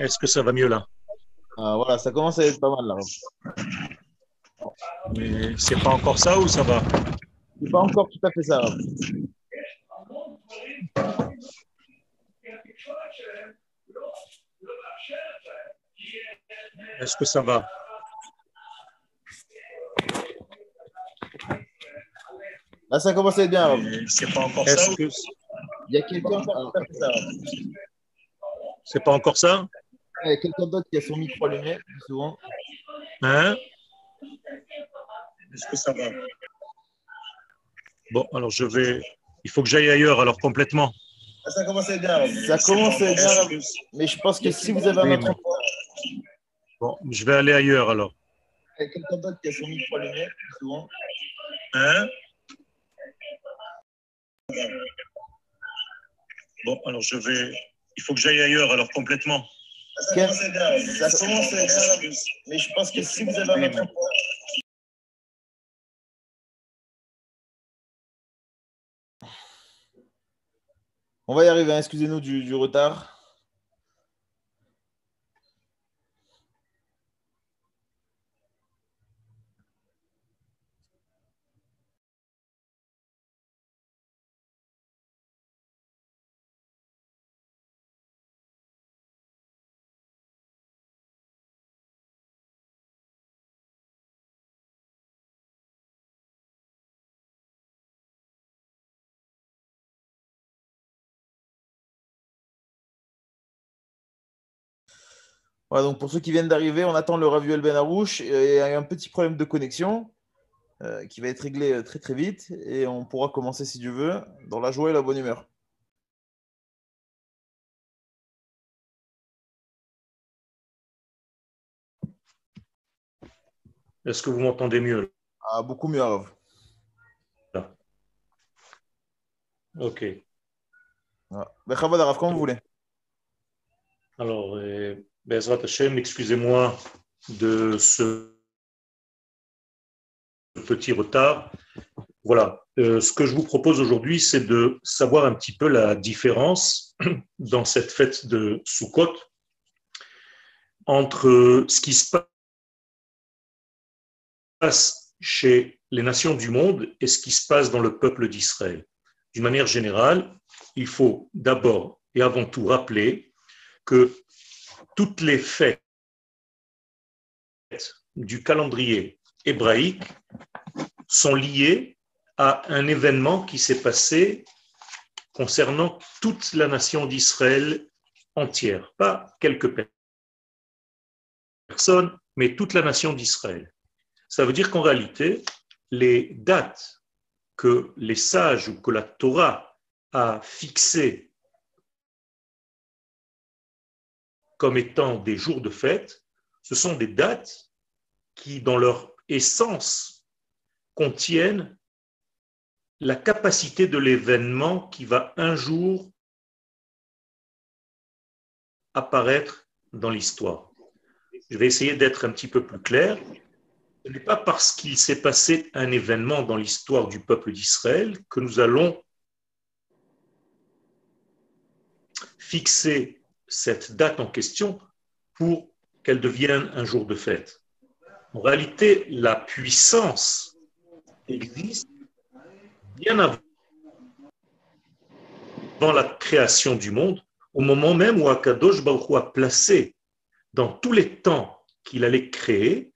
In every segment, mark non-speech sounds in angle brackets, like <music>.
Est-ce que ça va mieux là? Ah, voilà, ça commence à être pas mal là. Mais c'est pas encore ça ou ça va? C'est pas encore tout à fait ça. Est-ce que ça va? Là, ça commence à être bien. C'est pas encore ça Il y a quelqu'un tout à fait ça. C'est pas encore ça? a quelqu'un d'autre qui a son micro allumé, plus souvent. Hein? Est-ce que ça va? Bon, alors je vais. Il faut que j'aille ailleurs alors complètement. Là, ça commence à être bien. Ça commence à être bien. Mais je pense que si vous avez un autre Bon, je vais aller ailleurs alors. il y a quelqu'un d'autre qui a son micro allumé, plus souvent. Hein? Bon, alors je vais. Il faut que j'aille ailleurs alors complètement. Ça commence à être. Rav. Mais je pense que si vous avez un autre endroit, On va y arriver, hein. excusez-nous du, du retard. Voilà, donc pour ceux qui viennent d'arriver, on attend le Raviol Ben Arouche. Il y a un petit problème de connexion euh, qui va être réglé euh, très très vite et on pourra commencer si Dieu veut dans la joie et la bonne humeur. Est-ce que vous m'entendez mieux? Ah, beaucoup mieux, là Ok. Ben, Arav, comme vous voulez? Alors, euh, Bezrat Hashem, excusez-moi de ce petit retard. Voilà, Euh, ce que je vous propose aujourd'hui, c'est de savoir un petit peu la différence <clears throat> dans cette fête de Sukkot entre ce qui se passe chez les nations du monde et ce qui se passe dans le peuple d'Israël. D'une manière générale, il faut d'abord et avant tout rappeler que toutes les fêtes du calendrier hébraïque sont liées à un événement qui s'est passé concernant toute la nation d'Israël entière, pas quelques personnes, mais toute la nation d'Israël. Ça veut dire qu'en réalité, les dates que les sages ou que la Torah a fixées comme étant des jours de fête, ce sont des dates qui, dans leur essence, contiennent la capacité de l'événement qui va un jour apparaître dans l'histoire. Je vais essayer d'être un petit peu plus clair. Ce n'est pas parce qu'il s'est passé un événement dans l'histoire du peuple d'Israël que nous allons fixer cette date en question pour qu'elle devienne un jour de fête. En réalité, la puissance existe bien avant la création du monde, au moment même où Akadosh Baruch a placé dans tous les temps qu'il allait créer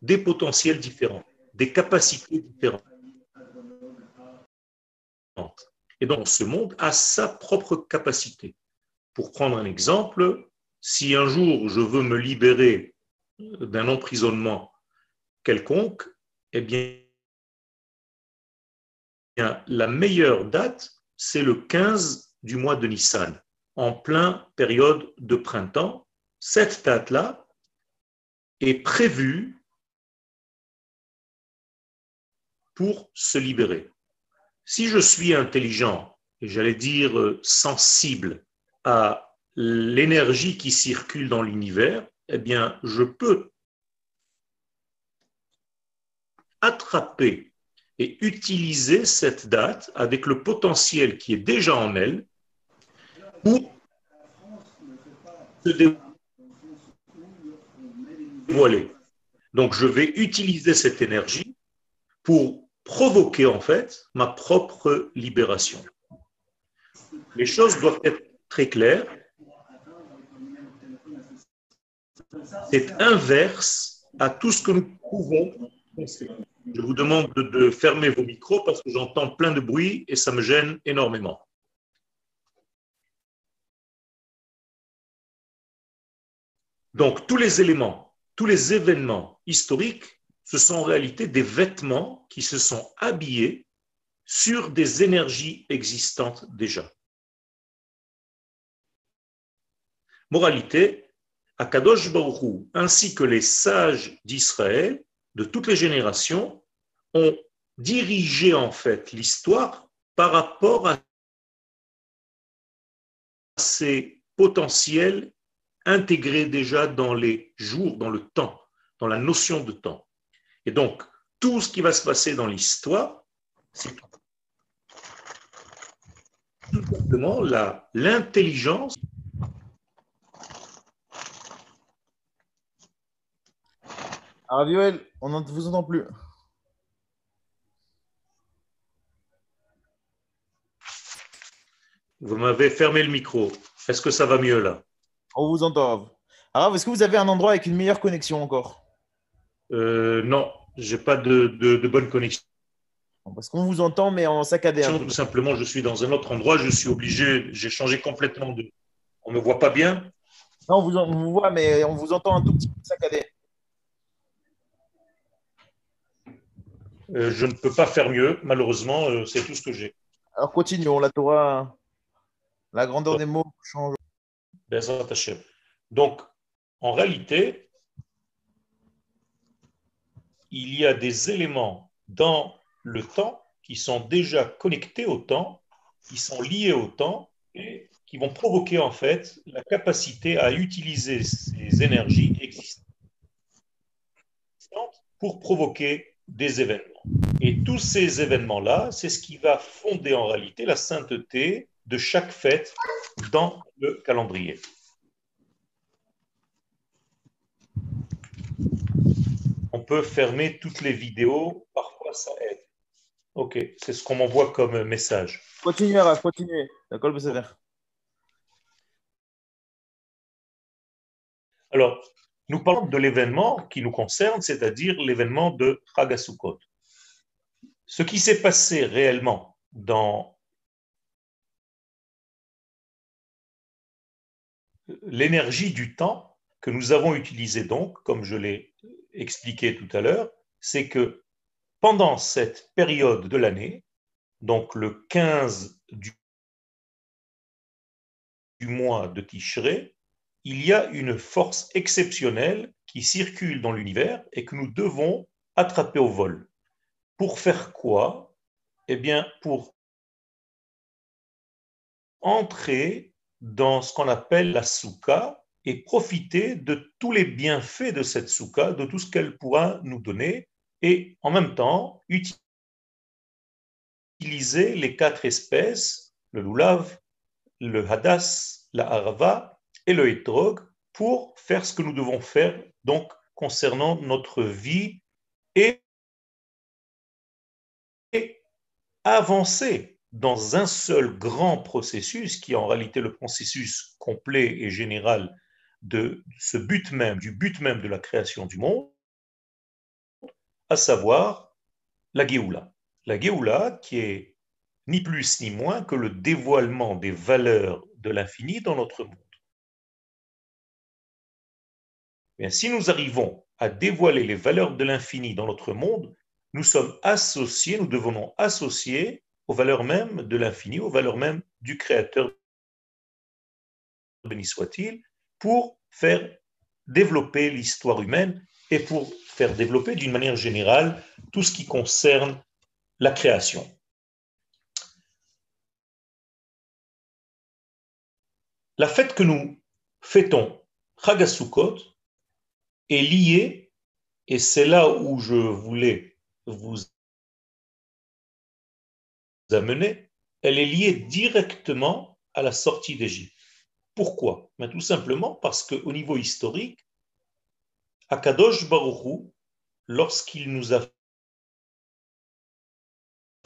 des potentiels différents, des capacités différentes. Et donc ce monde a sa propre capacité. Pour prendre un exemple, si un jour je veux me libérer d'un emprisonnement quelconque, eh bien, la meilleure date, c'est le 15 du mois de Nissan, en plein période de printemps. Cette date-là est prévue pour se libérer. Si je suis intelligent, et j'allais dire sensible à l'énergie qui circule dans l'univers, eh bien, je peux attraper et utiliser cette date avec le potentiel qui est déjà en elle pour se dévoiler. Donc je vais utiliser cette énergie pour provoquer en fait ma propre libération. Les choses doivent être très claires. C'est inverse à tout ce que nous pouvons. Je vous demande de, fermer vos micros parce que j'entends plein de bruit et ça me gêne énormément. Donc tous les éléments, tous les événements historiques, ce sont en réalité des vêtements qui se sont habillés sur des énergies existantes déjà. Moralité, Akadosh Baruch ainsi que les sages d'Israël de toutes les générations ont dirigé en fait l'histoire par rapport à ces potentiels intégrés déjà dans les jours, dans le temps, dans la notion de temps. Et donc, tout ce qui va se passer dans l'histoire, c'est tout simplement l'intelligence Alors, on ne vous entend plus. Vous m'avez fermé le micro. Est-ce que ça va mieux là? On vous entend. Alors, est-ce que vous avez un endroit avec une meilleure connexion encore? Euh, Non, je n'ai pas de, bonne connexion. Parce qu'on vous entend, mais en saccadé. Tout simplement, je suis dans un autre endroit, je suis obligé, j'ai changé complètement de. On ne me voit pas bien? Non, on vous, on vous voit, mais on vous entend un tout petit peu saccadé. Euh, je ne peux pas faire mieux, malheureusement, euh, c'est tout ce que j'ai. Alors continuons, la Torah, la grandeur des mots change. Donc, en réalité, il y a des éléments dans le temps qui sont déjà connectés au temps, qui sont liés au temps et qui vont provoquer en fait la capacité à utiliser ces énergies existantes pour provoquer des événements. Et tous ces événements-là, c'est ce qui va fonder en réalité la sainteté de chaque fête dans le calendrier. On peut fermer toutes les vidéos, parfois ça aide. Ok, c'est ce qu'on m'envoie comme message. Continuez, continuez. D'accord, Alors, nous parlons de l'événement qui nous concerne, c'est-à-dire l'événement de Chagasukot. Ce qui s'est passé réellement dans l'énergie du temps que nous avons utilisée donc, comme je l'ai expliqué tout à l'heure, c'est que pendant cette période de l'année, donc le 15 du, mois de Tishré, il y a une force exceptionnelle qui circule dans l'univers et que nous devons attraper au vol. Pour faire quoi? Eh bien, pour entrer dans ce qu'on appelle la souka et profiter de tous les bienfaits de cette souka, de tout ce qu'elle pourra nous donner, et en même temps utiliser les quatre espèces, le lulav, le hadas, la harava et le hétrog pour faire ce que nous devons faire donc concernant notre vie et, avancer dans un seul grand processus qui est en réalité le processus complet et général de ce but même, du but même de la création du monde, à savoir la Géoula. La Géoula qui est ni plus ni moins que le dévoilement des valeurs de l'infini dans notre monde. Si nous arrivons à dévoiler les valeurs de l'infini dans notre monde, nous sommes associés, nous devenons associés aux valeurs mêmes de l'infini, aux valeurs mêmes du Créateur, béni soit-il, pour faire développer l'histoire humaine et pour faire développer d'une manière générale tout ce qui concerne la création. La fête que nous fêtons, Chagasukot, est liée, et c'est là où je voulais vous amener, elle est liée directement à la sortie d'Égypte. Pourquoi? Ben, Tout simplement parce qu'au niveau historique, Akadosh Baruchou, lorsqu'il nous a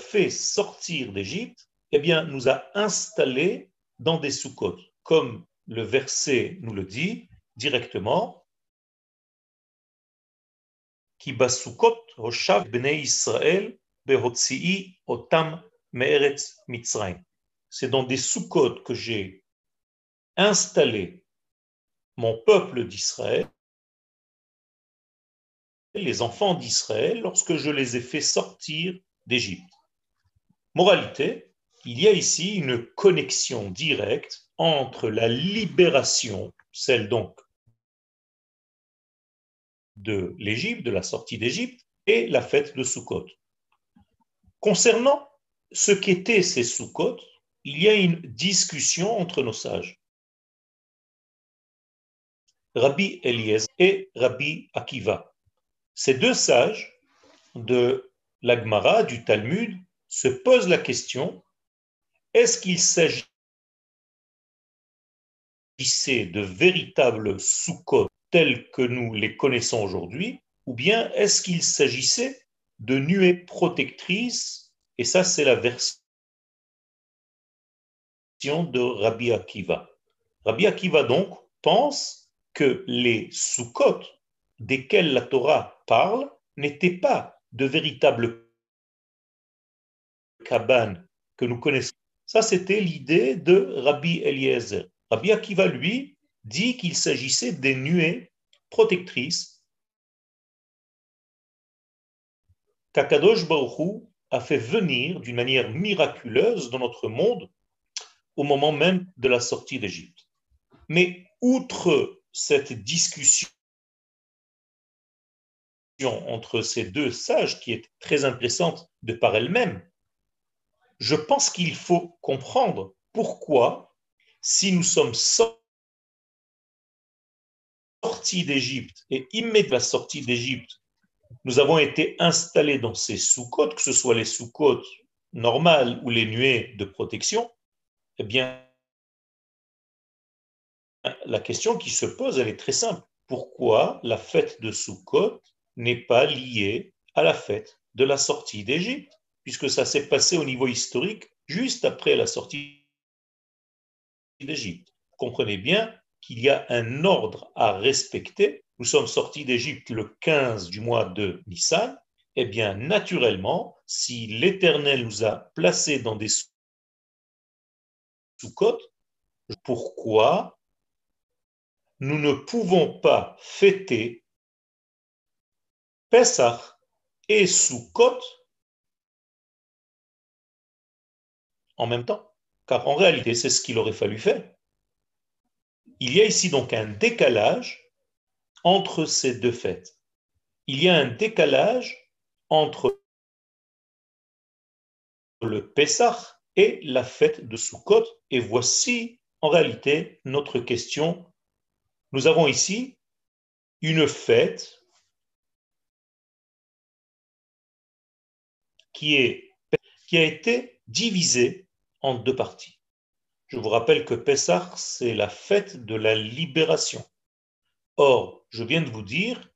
fait sortir d'Égypte, eh bien, nous a installés dans des soukot, comme le verset nous le dit directement. Otam. C'est dans des soukot que j'ai installé mon peuple d'Israël, les enfants d'Israël, lorsque je les ai fait sortir d'Égypte. Moralité, il y a ici une connexion directe entre la libération, celle donc de l'Égypte, de la sortie d'Égypte, et la fête de Sukkot. Concernant ce qu'étaient ces Sukkot, il y a une discussion entre nos sages. Rabbi Eliezer et Rabbi Akiva. Ces deux sages de l'Agmara, du Talmud, se posent la question est-ce qu'il s'agissait de véritables Sukkot tels que nous les connaissons aujourd'hui, ou bien est-ce qu'il s'agissait de nuées protectrices Et ça, c'est la version de Rabbi Akiva. Rabbi Akiva, donc, pense que les Sukkot desquels la Torah parle n'étaient pas de véritables cabanes que nous connaissons. Ça, c'était l'idée de Rabbi Eliezer. Rabbi Akiva, lui, dit qu'il s'agissait des nuées protectrices qu'Akadosh Baruch a fait venir d'une manière miraculeuse dans notre monde au moment même de la sortie d'Égypte. Mais outre cette discussion entre ces deux sages, qui est très intéressante de par elle-même, je pense qu'il faut comprendre pourquoi, si nous sommes sortis d'Égypte et immédiatement la sortie d'Égypte, nous avons été installés dans ces sous-côtes, que ce soit les sous-côtes normales ou les nuées de protection, eh bien, la question qui se pose, elle est très simple. Pourquoi la fête de Sukkot n'est pas liée à la fête de la sortie d'Égypte, puisque ça s'est passé au niveau historique juste après la sortie d'Égypte? Comprenez bien qu'il y a un ordre à respecter. Nous sommes sortis d'Égypte le 15 du mois de Nissan. Eh bien, naturellement, si l'Éternel nous a placés dans des sous-côtes, pourquoi nous ne pouvons pas fêter Pessah et Sukkot en même temps? Car en réalité, c'est ce qu'il aurait fallu faire. Il y a ici donc un décalage entre ces deux fêtes. Il y a un décalage entre le Pessah et la fête de Sukkot. Et voici en réalité notre question. Nous avons ici une fête qui, a été divisée en deux parties. Je vous rappelle que Pessah, c'est la fête de la libération. Or, je viens de vous dire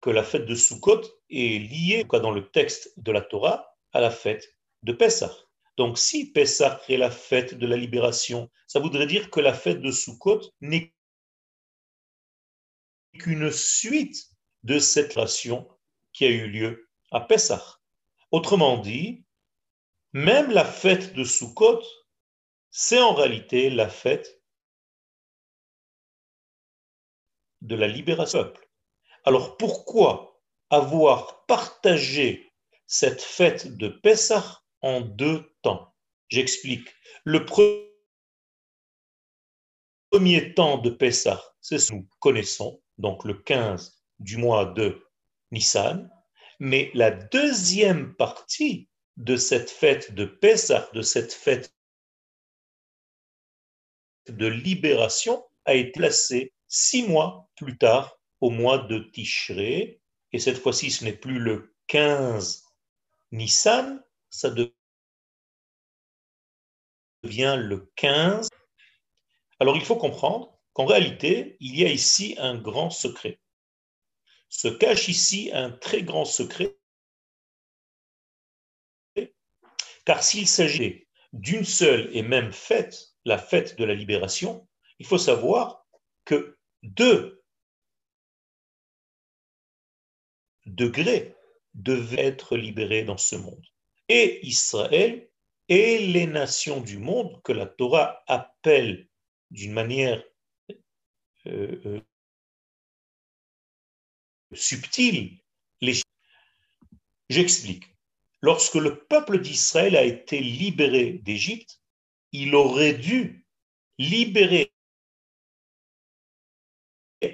que la fête de Sukkot est liée, dans le texte de la Torah, à la fête de Pessah. Donc, si Pessah est la fête de la libération, ça voudrait dire que la fête de Sukkot n'est qu'une suite de cette relation qui a eu lieu à Pessah. Autrement dit, même la fête de Sukkot, c'est en réalité la fête de la libération du peuple. Alors pourquoi avoir partagé cette fête de Pessah en deux temps? J'explique. Le premier temps de Pessah, c'est ce que nous connaissons, donc le 15 du mois de Nissan, mais la deuxième partie de cette fête de Pessah, de cette fête de libération, a été placée six mois plus tard, au mois de Tishré. Et cette fois-ci, ce n'est plus le 15 Nissan, ça devient le 15. Alors il faut comprendre qu'en réalité, il y a ici un grand secret. Se cache ici un très grand secret, car s'il s'agit d'une seule et même fête, la fête de la libération, il faut savoir que deux degrés devaient être libérés dans ce monde. Et Israël et les nations du monde que la Torah appelle d'une manière euh, euh, subtile les... J'explique. Lorsque le peuple d'Israël a été libéré d'Égypte, il aurait dû libérer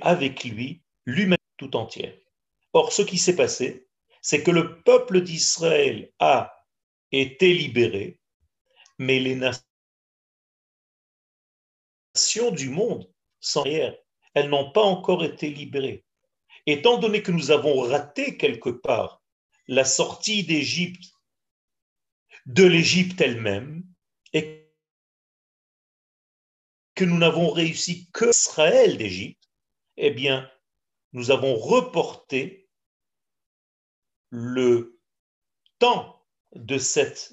avec lui l'humanité tout entière. Or, ce qui s'est passé, c'est que le peuple d'Israël a été libéré, mais les nations du monde, sans rien, elles n'ont pas encore été libérées. Étant donné que nous avons raté quelque part la sortie d'Égypte, de l'Égypte elle-même, et que nous n'avons réussi que Israël d'Égypte, eh bien, nous avons reporté le temps de cette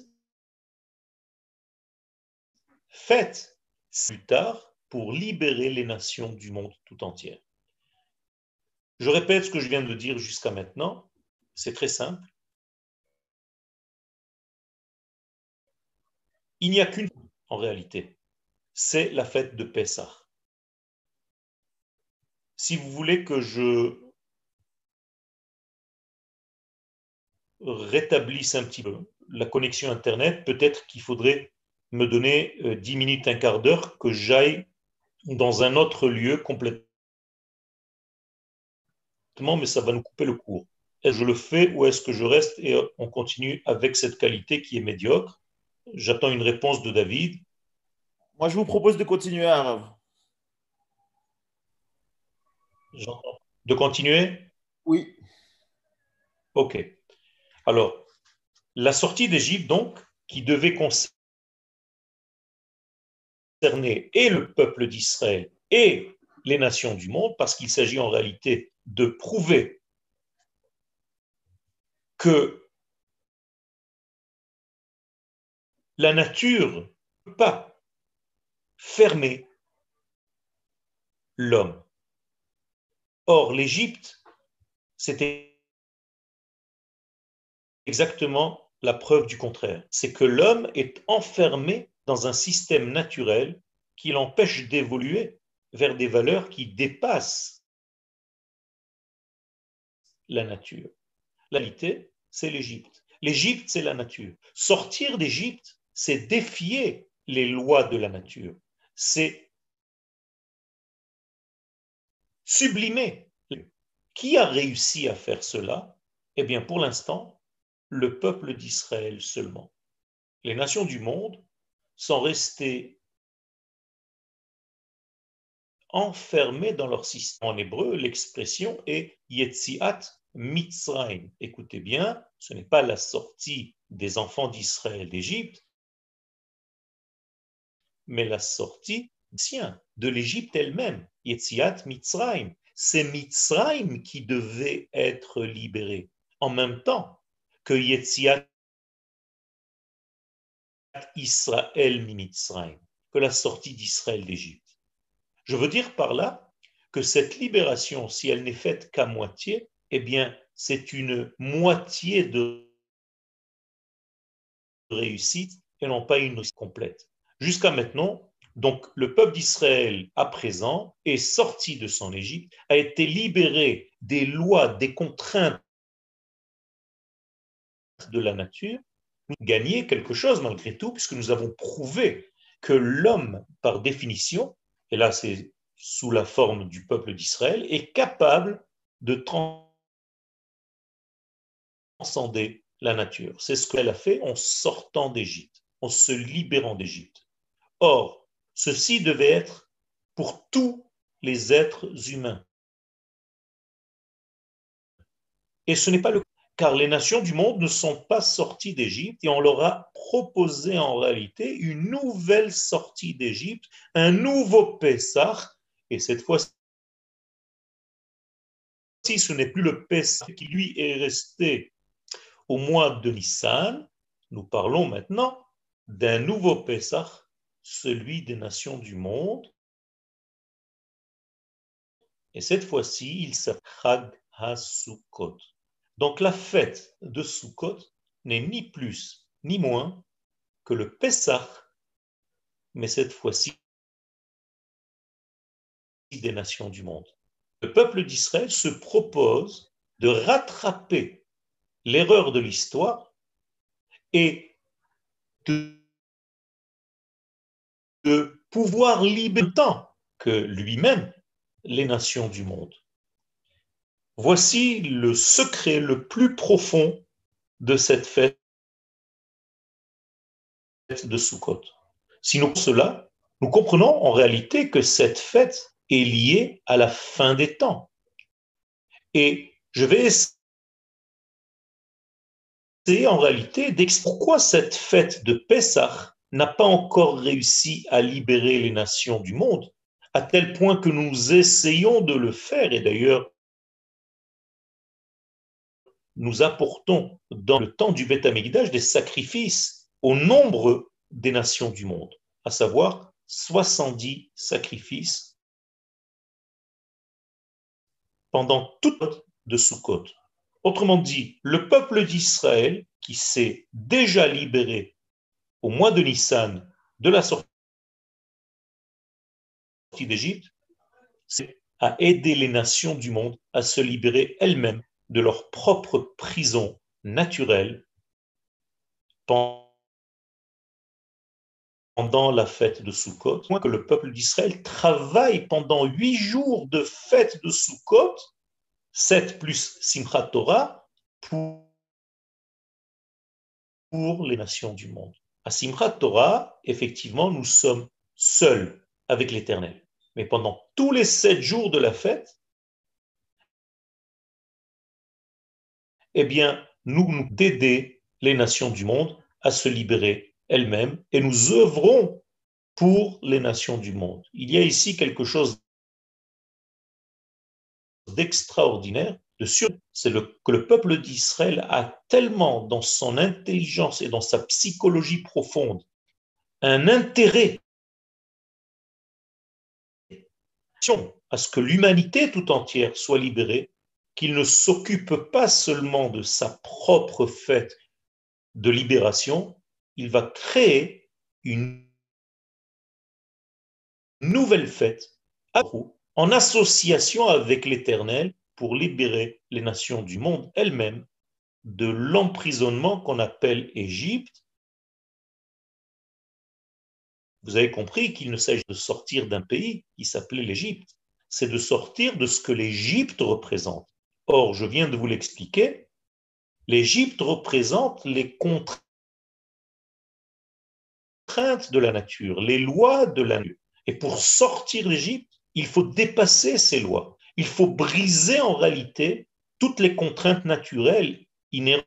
fête plus tard pour libérer les nations du monde tout entier. Je répète ce que je viens de dire jusqu'à maintenant, c'est très simple. Il n'y a qu'une en réalité, c'est la fête de Pessah. Si vous voulez que je rétablisse un petit peu la connexion Internet, peut-être qu'il faudrait me donner euh, dix minutes, un quart d'heure, que j'aille dans un autre lieu complètement, mais ça va nous couper le cours. Est-ce que je le fais ou est-ce que je reste et on continue avec cette qualité qui est médiocre? J'attends une réponse de David. Moi, je vous propose de continuer, Arav. De continuer? Oui. Ok. Alors, la sortie d'Égypte, donc, qui devait concerner et le peuple d'Israël et les nations du monde, parce qu'il s'agit en réalité de prouver que la nature ne peut pas fermer l'homme. Or, l'Égypte, c'était exactement la preuve du contraire. C'est que l'homme est enfermé dans un système naturel qui l'empêche d'évoluer vers des valeurs qui dépassent la nature. La réalité, c'est l'Égypte. L'Égypte, c'est la nature. Sortir d'Égypte, c'est défier les lois de la nature. C'est sublimer. Qui a réussi à faire cela? Eh bien, pour l'instant, le peuple d'Israël seulement. Les nations du monde sont restés enfermés dans leur système. En hébreu, l'expression est Yetziat Mitzrayim. Écoutez bien, ce n'est pas la sortie des enfants d'Israël d'Égypte, mais la sortie de l'Égypte elle-même, Yetziat Mitzrayim. C'est Mitzrayim qui devait être libéré en même temps que Yetziat Israël Mimitzraim, que la sortie d'Israël d'Égypte. Je veux dire par là que cette libération, si elle n'est faite qu'à moitié, eh bien, c'est une moitié de réussite et non pas une réussite complète. Jusqu'à maintenant, donc le peuple d'Israël à présent est sorti de son Égypte, a été libéré des lois, des contraintes de la nature gagner quelque chose malgré tout, puisque nous avons prouvé que l'homme, par définition, et là c'est sous la forme du peuple d'Israël, est capable de transcender la nature. C'est ce qu'elle a fait en sortant d'Égypte, en se libérant d'Égypte. Or, ceci devait être pour tous les êtres humains. Et ce n'est pas le car les nations du monde ne sont pas sorties d'Égypte et on leur a proposé en réalité une nouvelle sortie d'Égypte, un nouveau Pessah, Et cette fois-ci, ce n'est plus le Pessah qui lui est resté au mois de Nissan. Nous parlons maintenant d'un nouveau Pessah, celui des nations du monde. Et cette fois-ci, il s'appelle HaSukkot. Donc la fête de Sukkot n'est ni plus ni moins que le Pessah, mais cette fois-ci des nations du monde. Le peuple d'Israël se propose de rattraper l'erreur de l'histoire et de, pouvoir libérer tant que lui-même les nations du monde. Voici le secret le plus profond de cette fête de Sukkot. Si nous cela, nous comprenons en réalité que cette fête est liée à la fin des temps. Et je vais essayer en réalité pourquoi cette fête de Pessah n'a pas encore réussi à libérer les nations du monde, à tel point que nous essayons de le faire. Et d'ailleurs, nous apportons dans le temps du Beth des sacrifices au nombre des nations du monde, à savoir 70 sacrifices pendant toute de Sukkot. Autrement dit, le peuple d'Israël, qui s'est déjà libéré au mois de Nissan de la sortie d'Égypte, c'est à aider les nations du monde à se libérer elles-mêmes de leur propre prison naturelle pendant la fête de Soukhot, que le peuple d'Israël travaille pendant huit jours de fête de Soukhot 7 plus Simchat Torah pour, les nations du monde. À Simchat Torah, effectivement, nous sommes seuls avec l'Éternel. Mais pendant tous les sept jours de la fête, eh bien, nous nous d'aider les nations du monde à se libérer elles-mêmes et nous œuvrons pour les nations du monde. Il y a ici quelque chose d'extraordinaire, de sûr, c'est que le peuple d'Israël a tellement dans son intelligence et dans sa psychologie profonde un intérêt à ce que l'humanité tout entière soit libérée qu'il ne s'occupe pas seulement de sa propre fête de libération, il va créer une nouvelle fête en association avec l'Éternel pour libérer les nations du monde elles-mêmes de l'emprisonnement qu'on appelle Égypte. Vous avez compris qu'il ne s'agit de sortir d'un pays qui s'appelait l'Égypte, c'est de sortir de ce que l'Égypte représente. Or, je viens de vous l'expliquer, l'Égypte représente les contraintes de la nature, les lois de la nature. Et pour sortir d'Égypte, il faut dépasser ces lois. Il faut briser en réalité toutes les contraintes naturelles inhérentes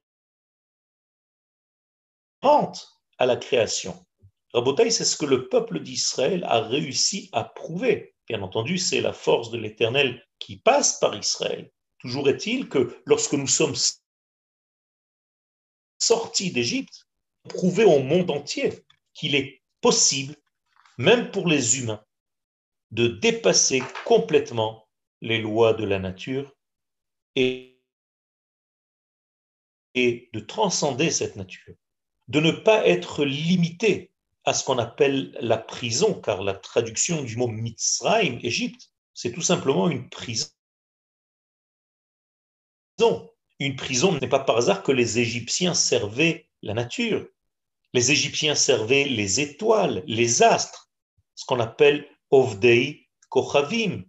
à la création. Rabotai, c'est ce que le peuple d'Israël a réussi à prouver. Bien entendu, c'est la force de l'Éternel qui passe par Israël. Toujours est-il que lorsque nous sommes sortis d'Égypte, prouver au monde entier qu'il est possible, même pour les humains, de dépasser complètement les lois de la nature et, et de transcender cette nature, de ne pas être limité à ce qu'on appelle la prison, car la traduction du mot Mitzrayim, Égypte, c'est tout simplement une prison une prison n'est pas par hasard que les Égyptiens servaient la nature. Les Égyptiens servaient les étoiles, les astres, ce qu'on appelle Ovdei Kochavim.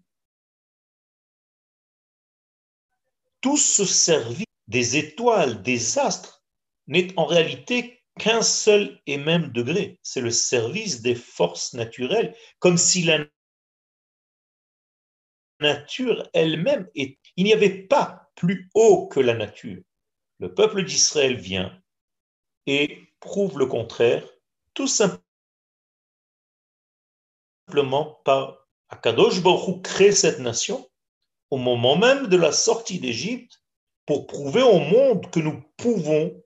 Tout ce service des étoiles, des astres, n'est en réalité qu'un seul et même degré. C'est le service des forces naturelles, comme si la nature elle-même est. Il n'y avait pas plus haut que la nature. Le peuple d'Israël vient et prouve le contraire, tout simplement par Akadosh Baruch crée cette nation au moment même de la sortie d'Égypte pour prouver au monde que nous pouvons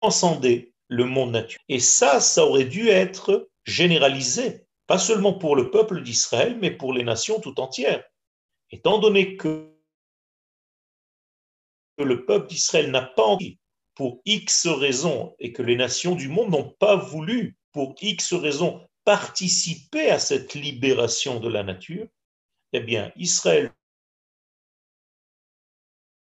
transcender le monde naturel. Et ça, ça aurait dû être généralisé, pas seulement pour le peuple d'Israël, mais pour les nations tout entières. Étant donné que le peuple d'Israël n'a pas envie pour X raisons et que les nations du monde n'ont pas voulu pour X raisons participer à cette libération de la nature, eh bien, Israël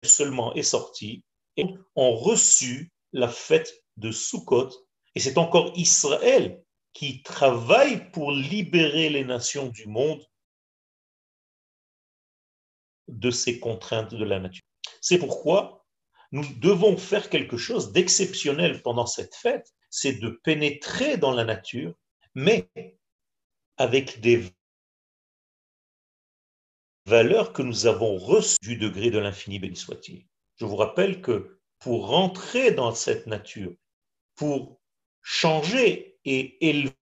seulement est sorti et ont reçu la fête de Sukkot. Et c'est encore Israël qui travaille pour libérer les nations du monde de ces contraintes de la nature. C'est pourquoi nous devons faire quelque chose d'exceptionnel pendant cette fête, c'est de pénétrer dans la nature, mais avec des valeurs que nous avons reçues du degré de l'infini, béni soit-il. Je vous rappelle que pour rentrer dans cette nature, pour changer et élever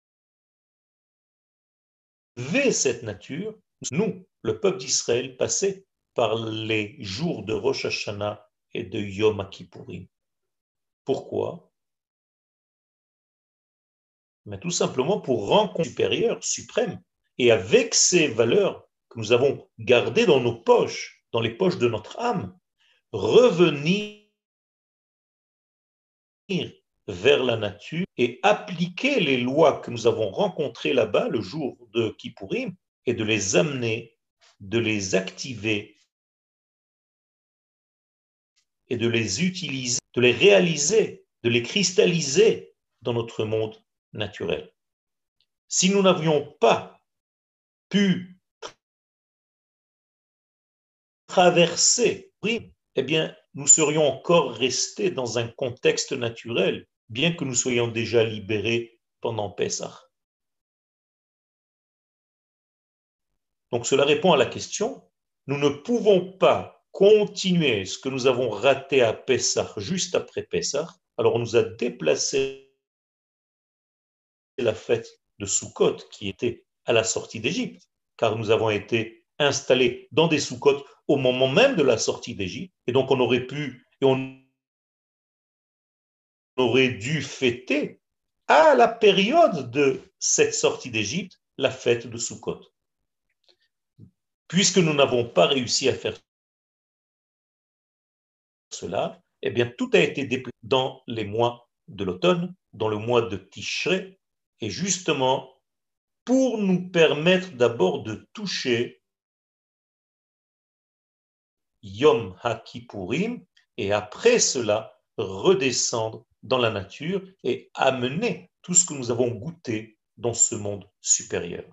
cette nature, nous, le peuple d'Israël, passait par les jours de Rosh Hashanah et de Yom Kippourim. Pourquoi? Mais Tout simplement pour rencontrer supérieur, suprême. Et avec ces valeurs que nous avons gardées dans nos poches, dans les poches de notre âme, revenir vers la nature et appliquer les lois que nous avons rencontrées là-bas le jour de Kippourim et de les amener, de les activer et de les utiliser, de les réaliser, de les cristalliser dans notre monde naturel. Si nous n'avions pas pu traverser, eh bien, nous serions encore restés dans un contexte naturel, bien que nous soyons déjà libérés pendant Pessah. Donc cela répond à la question, nous ne pouvons pas continuer ce que nous avons raté à Pessah juste après Pessah, alors on nous a déplacé la fête de Sukkot qui était à la sortie d'Égypte, car nous avons été installés dans des Sukkot au moment même de la sortie d'Égypte. Et donc on aurait pu et on aurait dû fêter à la période de cette sortie d'Égypte la fête de Sukkot. Puisque nous n'avons pas réussi à faire cela, eh bien tout a été déplacé dans les mois de l'automne, dans le mois de Tishré, et justement pour nous permettre d'abord de toucher Yom HaKippurim, et après cela, redescendre dans la nature et amener tout ce que nous avons goûté dans ce monde supérieur.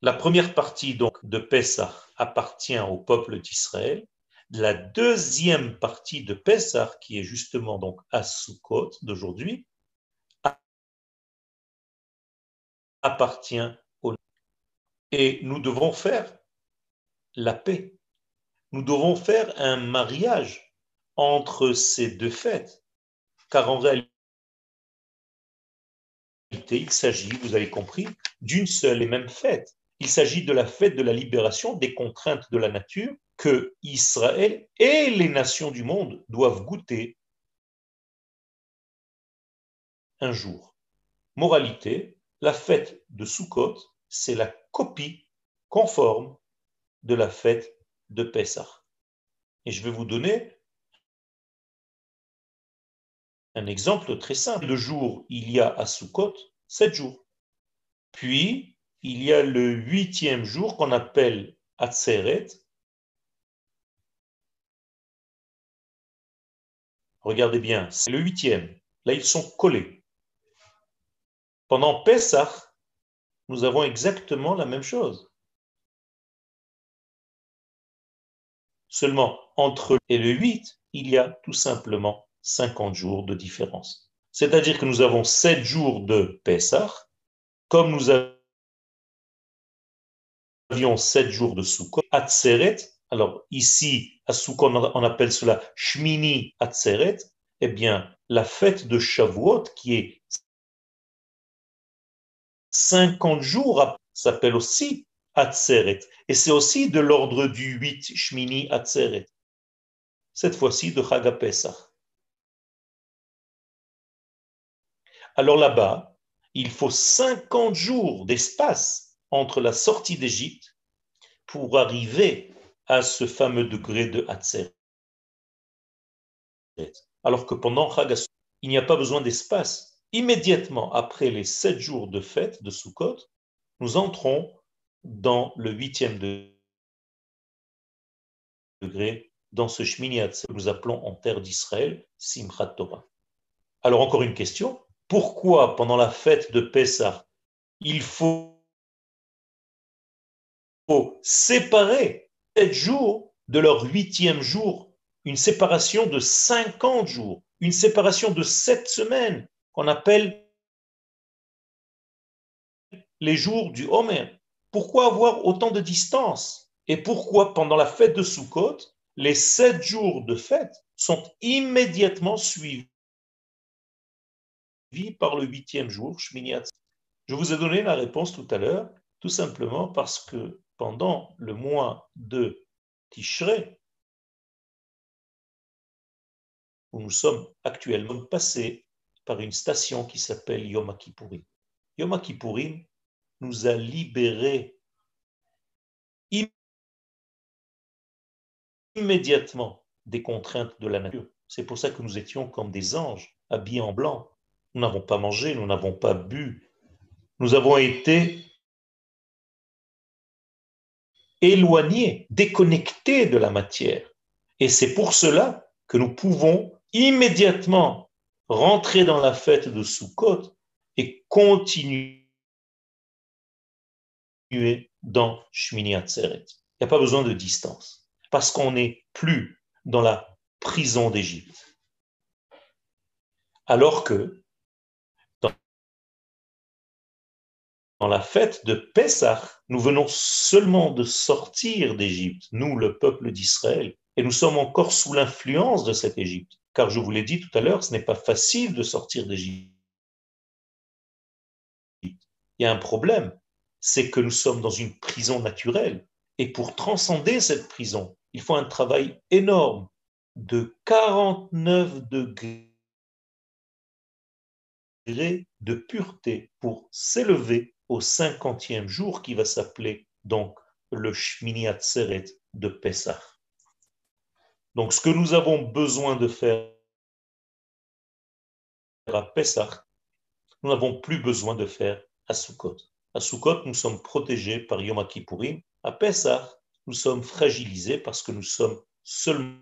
La première partie donc de Pessah appartient au peuple d'Israël. La deuxième partie de Pessah, qui est justement donc à Sukkot d'aujourd'hui, appartient et nous devons faire la paix. Nous devons faire un mariage entre ces deux fêtes, car en réalité, il s'agit, vous avez compris, d'une seule et même fête. Il s'agit de la fête de la libération des contraintes de la nature que Israël et les nations du monde doivent goûter un jour. Moralité, la fête de Sukkot c'est la copie conforme de la fête de Pessah. Et je vais vous donner un exemple très simple. Le jour, il y a à Sukkot sept jours. Puis, il y a le huitième jour qu'on appelle Atzeret. Regardez bien, c'est le huitième. Là, ils sont collés. Pendant Pessah, nous avons exactement la même chose. Seulement, entre et le 8, il y a tout simplement 50 jours de différence. C'est-à-dire que nous avons 7 jours de Pessah, comme nous avions 7 jours de Sukkot, Atzeret. Alors ici, à Sukkot, on appelle cela Shmini Atzeret. Eh bien, la fête de Shavuot, qui est 50 jours, s'appelle aussi Atzeret. Et c'est aussi de l'ordre du 8 Shmini Atzeret. Cette fois-ci de Chagapesach. Alors là-bas, il faut 50 jours d'espace entre la sortie d'Égypte pour arriver à ce fameux degré de Hatzeret. Alors que pendant Chagasou, il n'y a pas besoin d'espace. Immédiatement après les sept jours de fête de Sukkot, nous entrons dans le huitième degré, dans ce Shmini que nous appelons en terre d'Israël Simchat Torah. Alors encore une question, pourquoi pendant la fête de Pessah, il faut séparer sept jours de leur huitième jour, une séparation de 50 jours, une séparation de sept semaines qu'on appelle les jours du Homer. Pourquoi avoir autant de distance? Et pourquoi pendant la fête de Sukkot, les sept jours de fête sont immédiatement suivis par le huitième jour, Shmini Je vous ai donné la réponse tout à l'heure, tout simplement parce que pendant le mois de Tishrei, où nous sommes actuellement passés par une station qui s'appelle Yom Kippourim. Yom Kippourim nous a libérés immédiatement des contraintes de la nature. C'est pour ça que nous étions comme des anges, habillés en blanc, nous n'avons pas mangé, nous n'avons pas bu. Nous avons été éloignés, déconnectés de la matière. Et c'est pour cela que nous pouvons immédiatement rentrer dans la fête de Sukkot et continuer dans Shmini Atzeret. Il n'y a pas besoin de distance, parce qu'on n'est plus dans la prison d'Égypte. Alors que dans la fête de Pessah, nous venons seulement de sortir d'Égypte, nous, le peuple d'Israël, et nous sommes encore sous l'influence de cette Égypte. Car je vous l'ai dit tout à l'heure, ce n'est pas facile de sortir d'Égypte. Il y a un problème, c'est que nous sommes dans une prison naturelle. Et pour transcender cette prison, il faut un travail énorme de 49 degrés de pureté pour s'élever au cinquantième jour qui va s'appeler donc le Shmini Atzeret de Pessah. Donc ce que nous avons besoin de faire à Pessah, nous n'avons plus besoin de faire à Sukkot. À Sukkot, nous sommes protégés par Yom Kippourim. À Pessah, nous sommes fragilisés parce que nous sommes seulement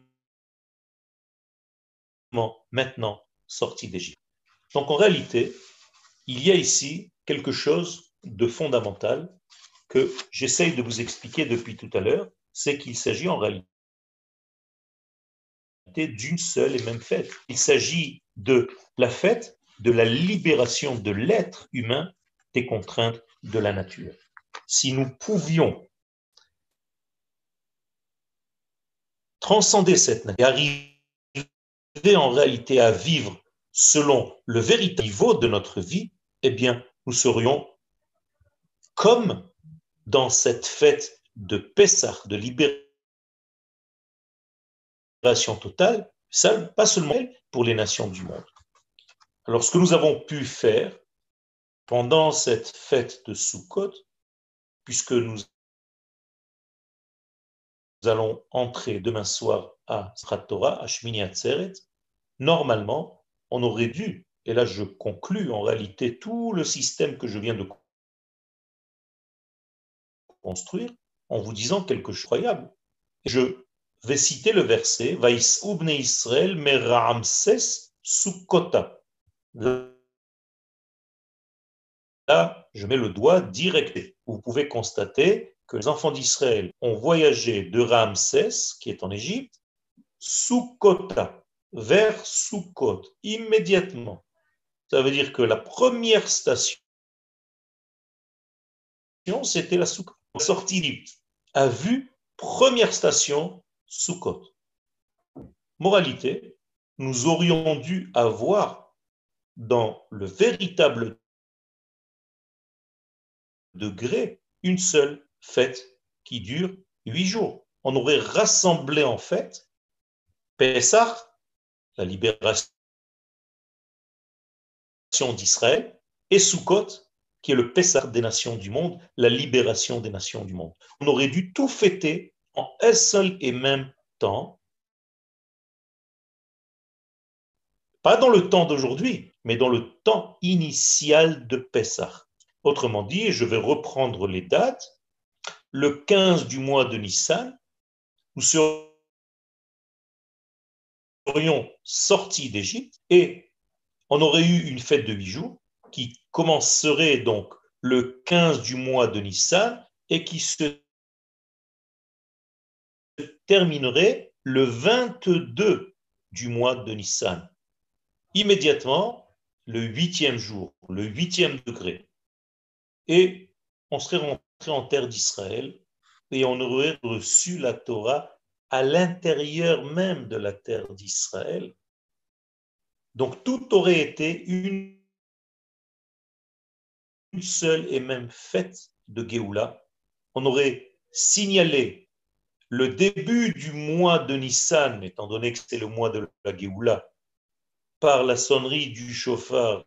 maintenant sortis d'Égypte. Donc en réalité, il y a ici quelque chose de fondamental que j'essaye de vous expliquer depuis tout à l'heure, c'est qu'il s'agit en réalité d'une seule et même fête. Il s'agit de la fête de la libération de l'être humain des contraintes de la nature. Si nous pouvions transcender cette nature, arriver en réalité à vivre selon le véritable niveau de notre vie, eh bien, nous serions comme dans cette fête de Pessah, de libération totale, pas seulement pour les nations du monde. Alors ce que nous avons pu faire pendant cette fête de Sukkot, puisque nous allons entrer demain soir à Torah, à Shmini Atzeret, normalement, on aurait dû, et là je conclus en réalité tout le système que je viens de construire en vous disant quelque chose d'incroyable. Je vais citer le verset Vais ubne Israël meramses sukota. Là, je mets le doigt direct. Vous pouvez constater que les enfants d'Israël ont voyagé de Ramsès, qui est en Égypte, Sukkota, vers Sukkot, immédiatement. Ça veut dire que la première station, c'était la Sukkot sortie d'Égypte, a vu première station Sukkot. Moralité, nous aurions dû avoir dans le véritable degré une seule fête qui dure huit jours. On aurait rassemblé en fait Pessah, la libération d'Israël, et Sukkot, qui est le Pessah des nations du monde, la libération des nations du monde. On aurait dû tout fêter en un seul et même temps, pas dans le temps d'aujourd'hui, mais dans le temps initial de Pessah. Autrement dit, je vais reprendre les dates. Le 15 du mois de Nissan, nous serions sortis d'Égypte et on aurait eu une fête de huit jours qui commencerait donc le 15 du mois de Nissan et qui se terminerait le 22 du mois de Nissan. Immédiatement, le huitième jour, le huitième degré et on serait rentré en terre d'Israël et on aurait reçu la Torah à l'intérieur même de la terre d'Israël. Donc tout aurait été une, seule et même fête de Géoula. On aurait signalé le début du mois de Nissan, étant donné que c'est le mois de la Géoula, par la sonnerie du chauffard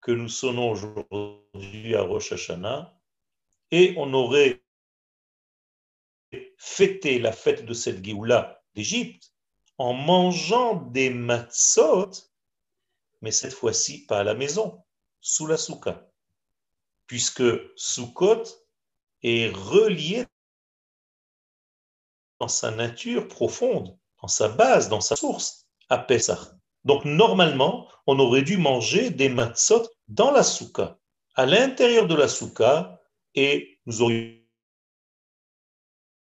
que nous sonnons aujourd'hui à Rosh Hashanah, et on aurait fêté la fête de cette Géoula d'Égypte en mangeant des matzot, mais cette fois-ci pas à la maison, sous la souka, puisque Sukkot est relié dans sa nature profonde, dans sa base, dans sa source, à Pesach. Donc normalement, on aurait dû manger des matzot dans la souka, à l'intérieur de la souka, et nous aurions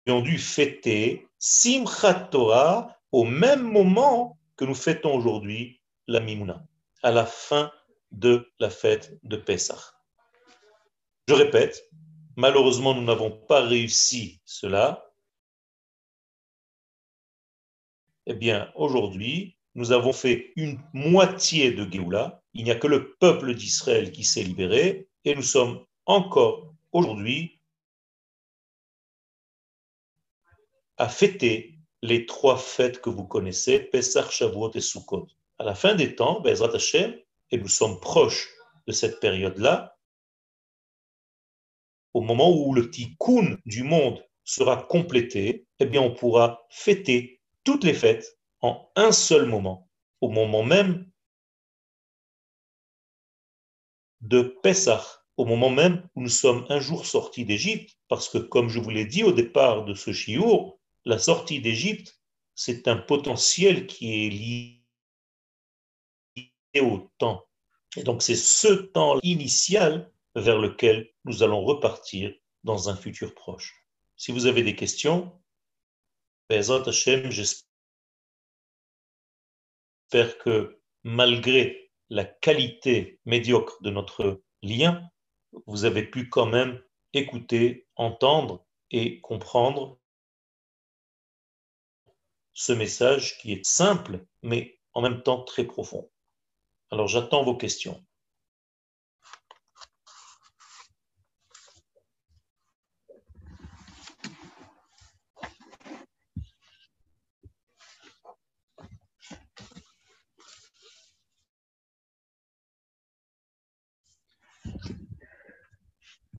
dû fêter Simchat Torah au même moment que nous fêtons aujourd'hui la Mimouna, à la fin de la fête de Pessah. Je répète, malheureusement, nous n'avons pas réussi cela. Eh bien, aujourd'hui, nous avons fait une moitié de Géoula. Il n'y a que le peuple d'Israël qui s'est libéré et nous sommes encore aujourd'hui à fêter les trois fêtes que vous connaissez, Pesach, Shavuot et Sukkot. À la fin des temps, Bezrat Hashem, et nous sommes proches de cette période-là, au moment où le tikkun du monde sera complété, eh bien on pourra fêter toutes les fêtes en un seul moment, au moment même de Pessah, au moment même où nous sommes un jour sortis d'Égypte, parce que comme je vous l'ai dit au départ de ce chiour, la sortie d'Égypte, c'est un potentiel qui est lié au temps. Et donc c'est ce temps initial vers lequel nous allons repartir dans un futur proche. Si vous avez des questions, j'espère que malgré la qualité médiocre de notre lien, vous avez pu quand même écouter, entendre et comprendre ce message qui est simple, mais en même temps très profond. Alors j'attends vos questions.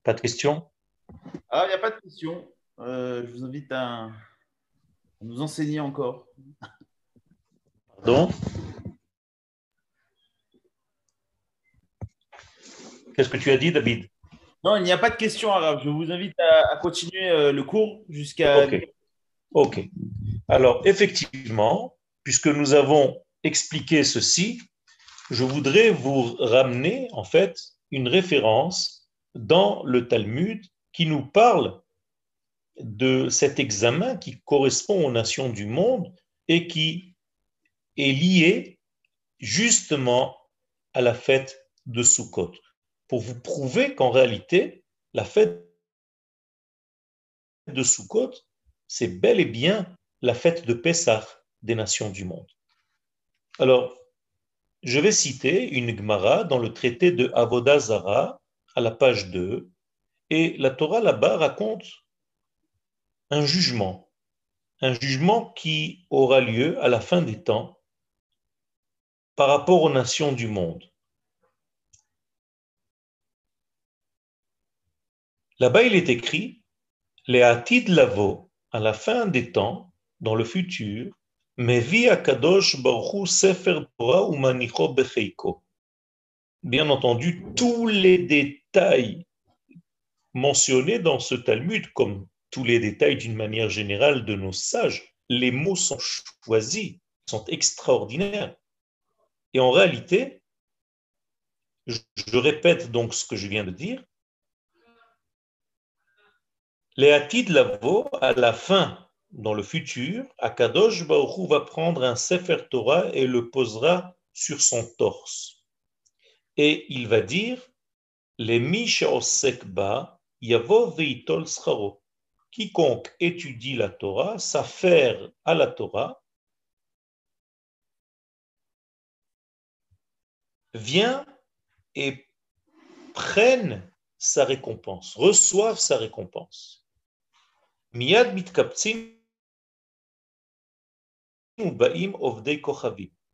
Pas de questions? Ah, il n'y a pas de questions. Euh, je vous invite à, nous enseigner encore. Pardon? Qu'est-ce que tu as dit, David? Non, il n'y a pas de questions arabe. Je vous invite à, continuer euh, le cours jusqu'à. Ok. Ok. Alors, effectivement, puisque nous avons expliqué ceci, je voudrais vous ramener en fait une référence dans le Talmud qui nous parle de cet examen qui correspond aux nations du monde et qui est lié justement à la fête de Sukkot, pour vous prouver qu'en réalité, la fête de Sukkot, c'est bel et bien la fête de Pessah des nations du monde. Alors, je vais citer une Gemara dans le traité de Avodazara la page 2, et la Torah là-bas raconte un jugement, un jugement qui aura lieu à la fin des temps par rapport aux nations du monde. Là-bas, il est écrit Les Atid Lavo, à la fin des temps, dans le futur, Mevi Akadosh Baruchu Sefer Umanicho Becheiko. Bien entendu, tous les détails mentionnés dans ce Talmud, comme tous les détails d'une manière générale de nos sages, les mots sont choisis, sont extraordinaires. Et en réalité, je répète donc ce que je viens de dire, les Atid Lavo, à la fin, dans le futur, Akadosh Baruch va prendre un Sefer Torah et le posera sur son torse. Et il va dire, les Yavo Veitol Scharo. Quiconque étudie la Torah s'affaire à la Torah, vient et prenne sa récompense, reçoive sa récompense. Miyad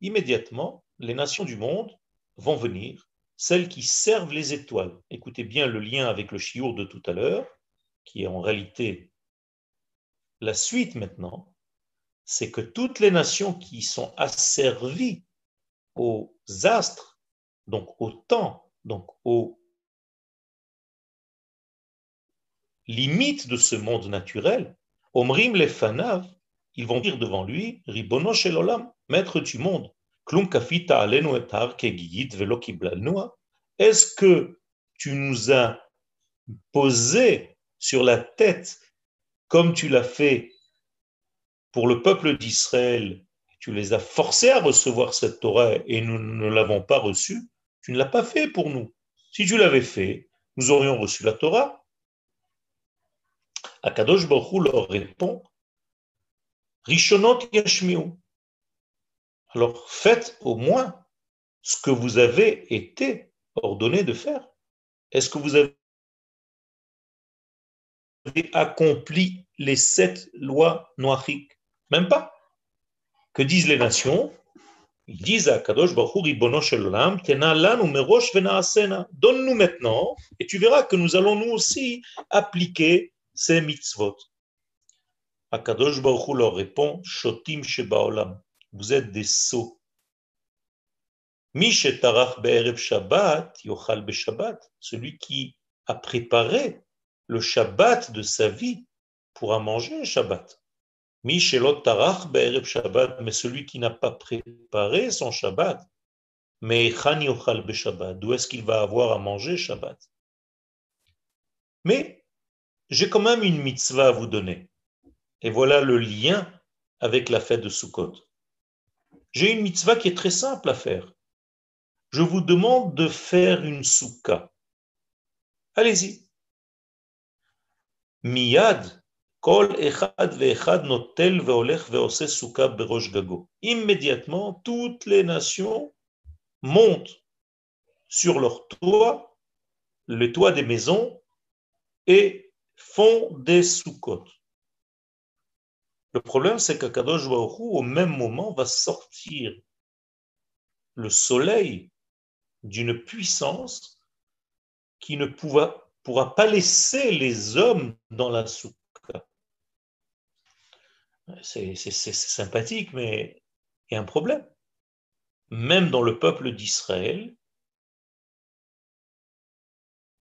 Immédiatement, les nations du monde vont venir, celles qui servent les étoiles. Écoutez bien le lien avec le chiour de tout à l'heure, qui est en réalité la suite maintenant, c'est que toutes les nations qui sont asservies aux astres, donc au temps, donc aux limite de ce monde naturel, Omrim les fanav, ils vont dire devant lui, Ribono shelolam, maître du monde, Est-ce que tu nous as posé sur la tête comme tu l'as fait pour le peuple d'Israël, tu les as forcés à recevoir cette Torah et nous ne l'avons pas reçue, tu ne l'as pas fait pour nous. Si tu l'avais fait, nous aurions reçu la Torah Akadosh Baruch leur répond Rishonot Yashmiu. Alors faites au moins ce que vous avez été ordonné de faire. Est-ce que vous avez accompli les sept lois noachiques Même pas. Que disent les nations? Ils disent à Kadosh Baruch Donne-nous maintenant, et tu verras que nous allons nous aussi appliquer c'est mitzvot. Akadosh Baruch leur répond Shotim Shebaolam. Vous êtes des sots. Mishetarach Be'erev Shabbat, Yochal Shabbat. Celui qui a préparé le Shabbat de sa vie pourra manger Shabbat. Mishelot Tarach Be'erev Shabbat. Mais celui qui n'a pas préparé son Shabbat, mais Yochal Shabbat. D'où est-ce qu'il va avoir à manger Shabbat? Mais j'ai quand même une mitzvah à vous donner. Et voilà le lien avec la fête de Sukkot. J'ai une mitzvah qui est très simple à faire. Je vous demande de faire une soukha. Allez-y. Miyad, kol echad ve'echad notel ve'olech ve'ose soukha berosh. Immédiatement, toutes les nations montent sur leur toit, le toit des maisons, et font des Sukkot. Le problème, c'est qu'Akadosh Baruch au même moment, va sortir le soleil d'une puissance qui ne pourra, pourra pas laisser les hommes dans la soukha. C'est sympathique, mais il y a un problème. Même dans le peuple d'Israël,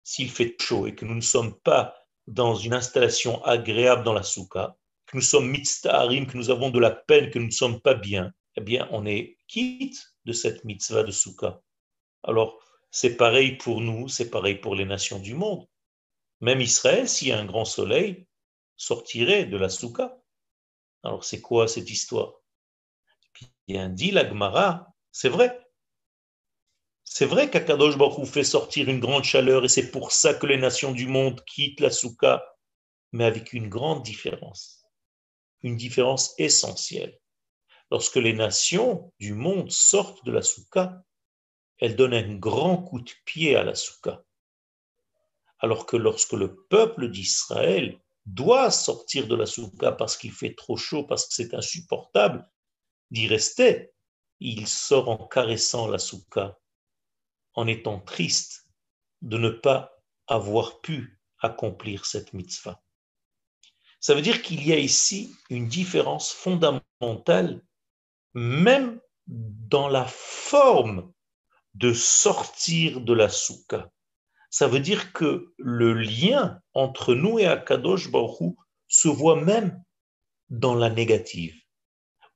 s'il fait chaud et que nous ne sommes pas dans une installation agréable dans la souka, que nous sommes mitztaharim, que nous avons de la peine, que nous ne sommes pas bien, eh bien, on est quitte de cette mitzvah de souka. Alors, c'est pareil pour nous, c'est pareil pour les nations du monde. Même Israël, s'il y a un grand soleil, sortirait de la souka. Alors, c'est quoi cette histoire? Bien dit la Gemara, c'est vrai. C'est vrai qu'Akadosh Baruch fait sortir une grande chaleur et c'est pour ça que les nations du monde quittent la souka, mais avec une grande différence, une différence essentielle. lorsque les nations du monde sortent de la soukha, elles donnent un grand coup de pied à la soukha. Alors que lorsque le peuple d'Israël doit sortir de la soukha parce qu'il fait trop chaud, parce que c'est insupportable d'y rester, il sort en caressant la soukha, en étant triste de ne pas avoir pu accomplir cette mitzvah. Ça veut dire qu'il y a ici une différence fondamentale, même dans la forme de sortir de la soukha. Ça veut dire que le lien entre nous et Akadosh Baruch se voit même dans la négative.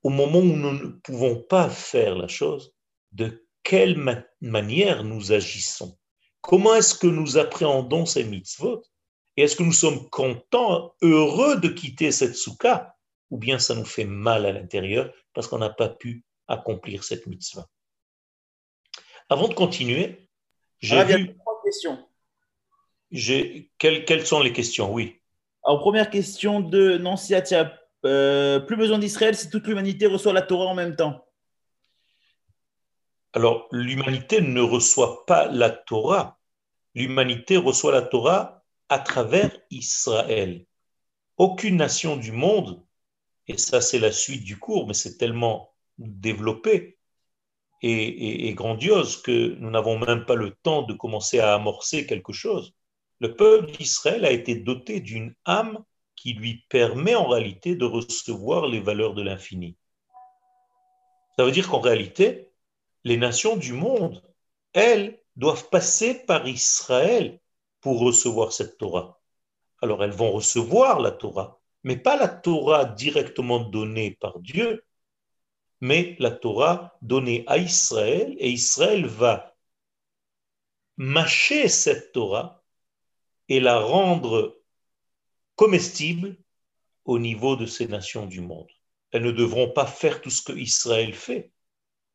Au moment où nous ne pouvons pas faire la chose, de quelle manière nous agissons? Comment est-ce que nous appréhendons ces mitzvot? Et est-ce que nous sommes contents, heureux de quitter cette soukha Ou bien ça nous fait mal à l'intérieur parce qu'on n'a pas pu accomplir cette mitzvah? Avant de continuer, j'ai Ah, vu... trois questions. Quelles, quelles sont les questions? Oui. Alors, première question de Nancy Atia. Euh, plus besoin d'Israël si toute l'humanité reçoit la Torah en même temps? Alors, l'humanité ne reçoit pas la Torah. L'humanité reçoit la Torah à travers Israël. Aucune nation du monde, et ça c'est la suite du cours, mais c'est tellement développé et, et- et grandiose que nous n'avons même pas le temps de commencer à amorcer quelque chose. Le peuple d'Israël a été doté d'une âme qui lui permet en réalité de recevoir les valeurs de l'infini. Ça veut dire qu'en réalité, les nations du monde, elles, doivent passer par Israël pour recevoir cette Torah. Alors elles vont recevoir la Torah, mais pas la Torah directement donnée par Dieu, mais la Torah donnée à Israël, et Israël va mâcher cette Torah et la rendre comestible au niveau de ces nations du monde. Elles ne devront pas faire tout ce que Israël fait,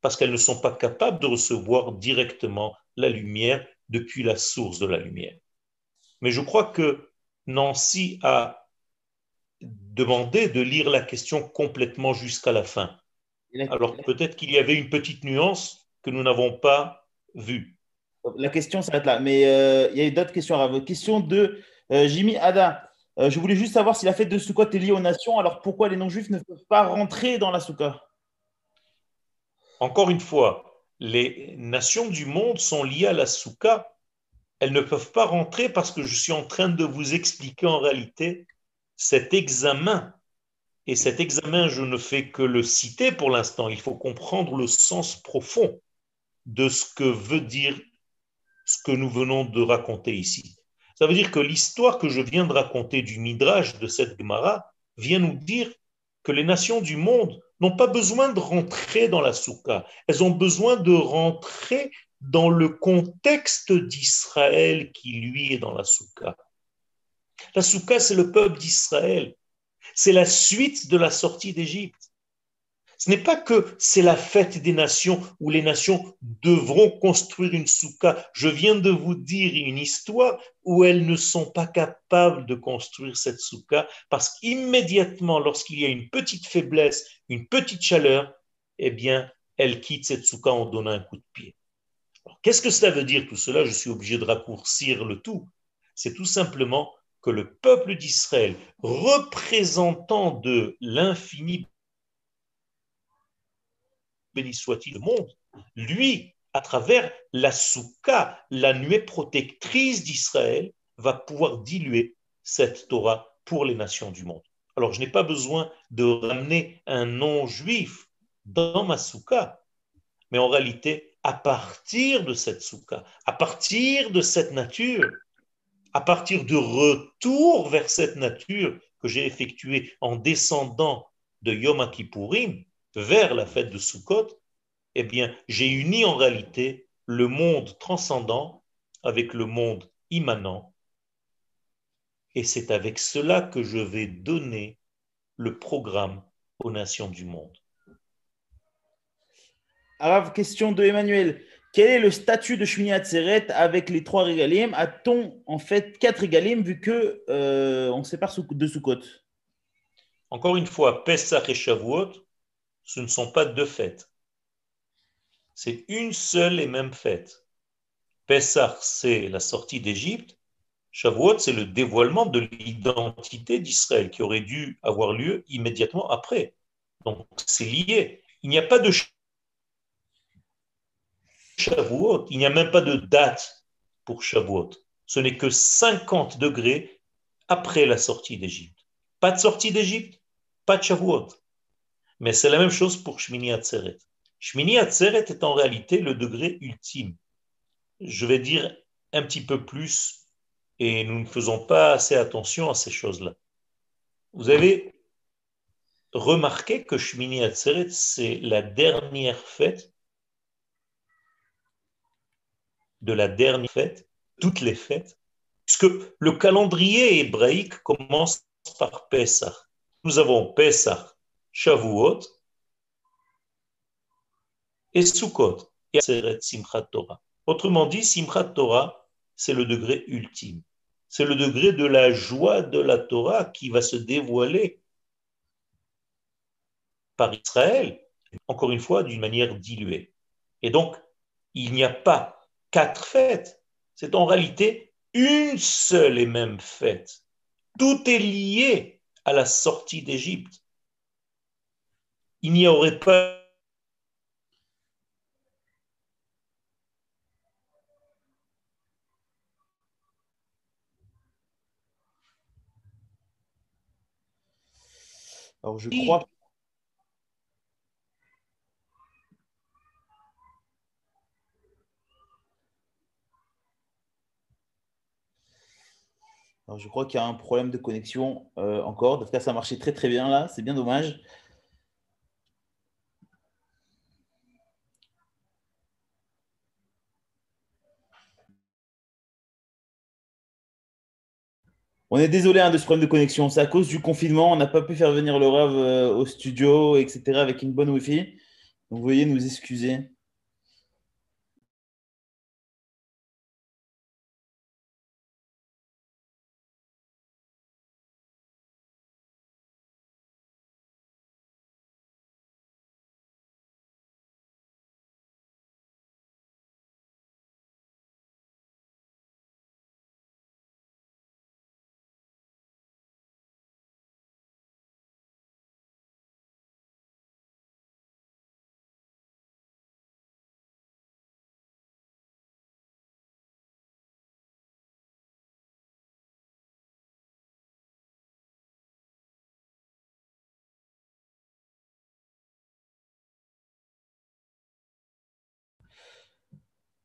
parce qu'elles ne sont pas capables de recevoir directement la lumière depuis la source de la lumière. Mais je crois que Nancy a demandé de lire la question complètement jusqu'à la fin. Alors peut-être qu'il y avait une petite nuance que nous n'avons pas vue. la question s'arrête là. Mais euh, il y a d'autres questions. Alors, question de euh, Jimmy Ada. Euh, je voulais juste savoir si la fête de Sukkot est liée aux nations. Alors pourquoi les non-juifs ne peuvent pas rentrer dans la Soukha Encore une fois, les nations du monde sont liées à la soukha. Elles ne peuvent pas rentrer parce que je suis en train de vous expliquer en réalité cet examen. Et cet examen, je ne fais que le citer pour l'instant. Il faut comprendre le sens profond de ce que veut dire ce que nous venons de raconter ici. Ça veut dire que l'histoire que je viens de raconter du Midrash de cette Gemara vient nous dire que les nations du monde n'ont pas besoin de rentrer dans la soukha. Elles ont besoin de rentrer dans le contexte d'Israël qui, lui, est dans la soukha. La soukha, c'est le peuple d'Israël. C'est la suite de la sortie d'Égypte. Ce n'est pas que c'est la fête des nations où les nations devront construire une soukha. Je viens de vous dire une histoire où elles ne sont pas capables de construire cette soukha parce qu'immédiatement, lorsqu'il y a une petite faiblesse, une petite chaleur, eh bien, elles quittent cette soukha en donnant un coup de pied. Qu'est-ce que cela veut dire tout cela? Je suis obligé de raccourcir le tout. C'est tout simplement que le peuple d'Israël, représentant de l'infini béni soit-il le monde, lui, à travers la soukha, la nuée protectrice d'Israël, va pouvoir diluer cette Torah pour les nations du monde. Alors, je n'ai pas besoin de ramener un non-juif dans ma soukha, mais en réalité, à partir de cette soukha, à partir de cette nature, à partir de retour vers cette nature que j'ai effectué en descendant de Yom Kippourim, vers la fête de Sukkot, eh bien, j'ai uni en réalité le monde transcendant avec le monde immanent. Et c'est avec cela que je vais donner le programme aux nations du monde. Alors, question de Emmanuel. Quel est le statut de Shmini Atzeret avec les trois régalim A-t-on en fait quatre régalim vu que euh, on sépare de Sukkot? Encore une fois, Pesach et Shavuot ce ne sont pas deux fêtes. C'est une seule et même fête. Pessah, c'est la sortie d'Égypte. Shavuot, c'est le dévoilement de l'identité d'Israël qui aurait dû avoir lieu immédiatement après. Donc, c'est lié. Il n'y a pas de Il n'y a même pas de date pour Shavuot. Ce n'est que 50 degrés après la sortie d'Égypte. Pas de sortie d'Égypte, pas de Shavuot. Mais c'est la même chose pour Shmini Atzeret. Shmini Atzeret est en réalité le degré ultime. Je vais dire un petit peu plus et nous ne faisons pas assez attention à ces choses-là. Vous avez remarqué que Shmini Atzeret, c'est la dernière fête de la dernière fête, toutes les fêtes, puisque le calendrier hébraïque commence par Pessah. Nous avons Pessah, Shavuot et Sukkot, et Simchat Torah. Autrement dit, Simchat Torah, c'est le degré ultime. C'est le degré de la joie de la Torah qui va se dévoiler par Israël, encore une fois, d'une manière diluée. Et donc, il n'y a pas quatre fêtes, c'est en réalité une seule et même fête. Tout est lié à la sortie d'Égypte. Il n'y aurait pas Alors je crois. Alors je crois qu'il y a un problème de connexion euh, encore. En tout cas, ça marchait très très bien là. C'est bien dommage. On est désolé hein, de ce problème de connexion. C'est à cause du confinement. On n'a pas pu faire venir le Rav euh, au studio, etc., avec une bonne Wi-Fi. Donc, vous voyez, nous excuser.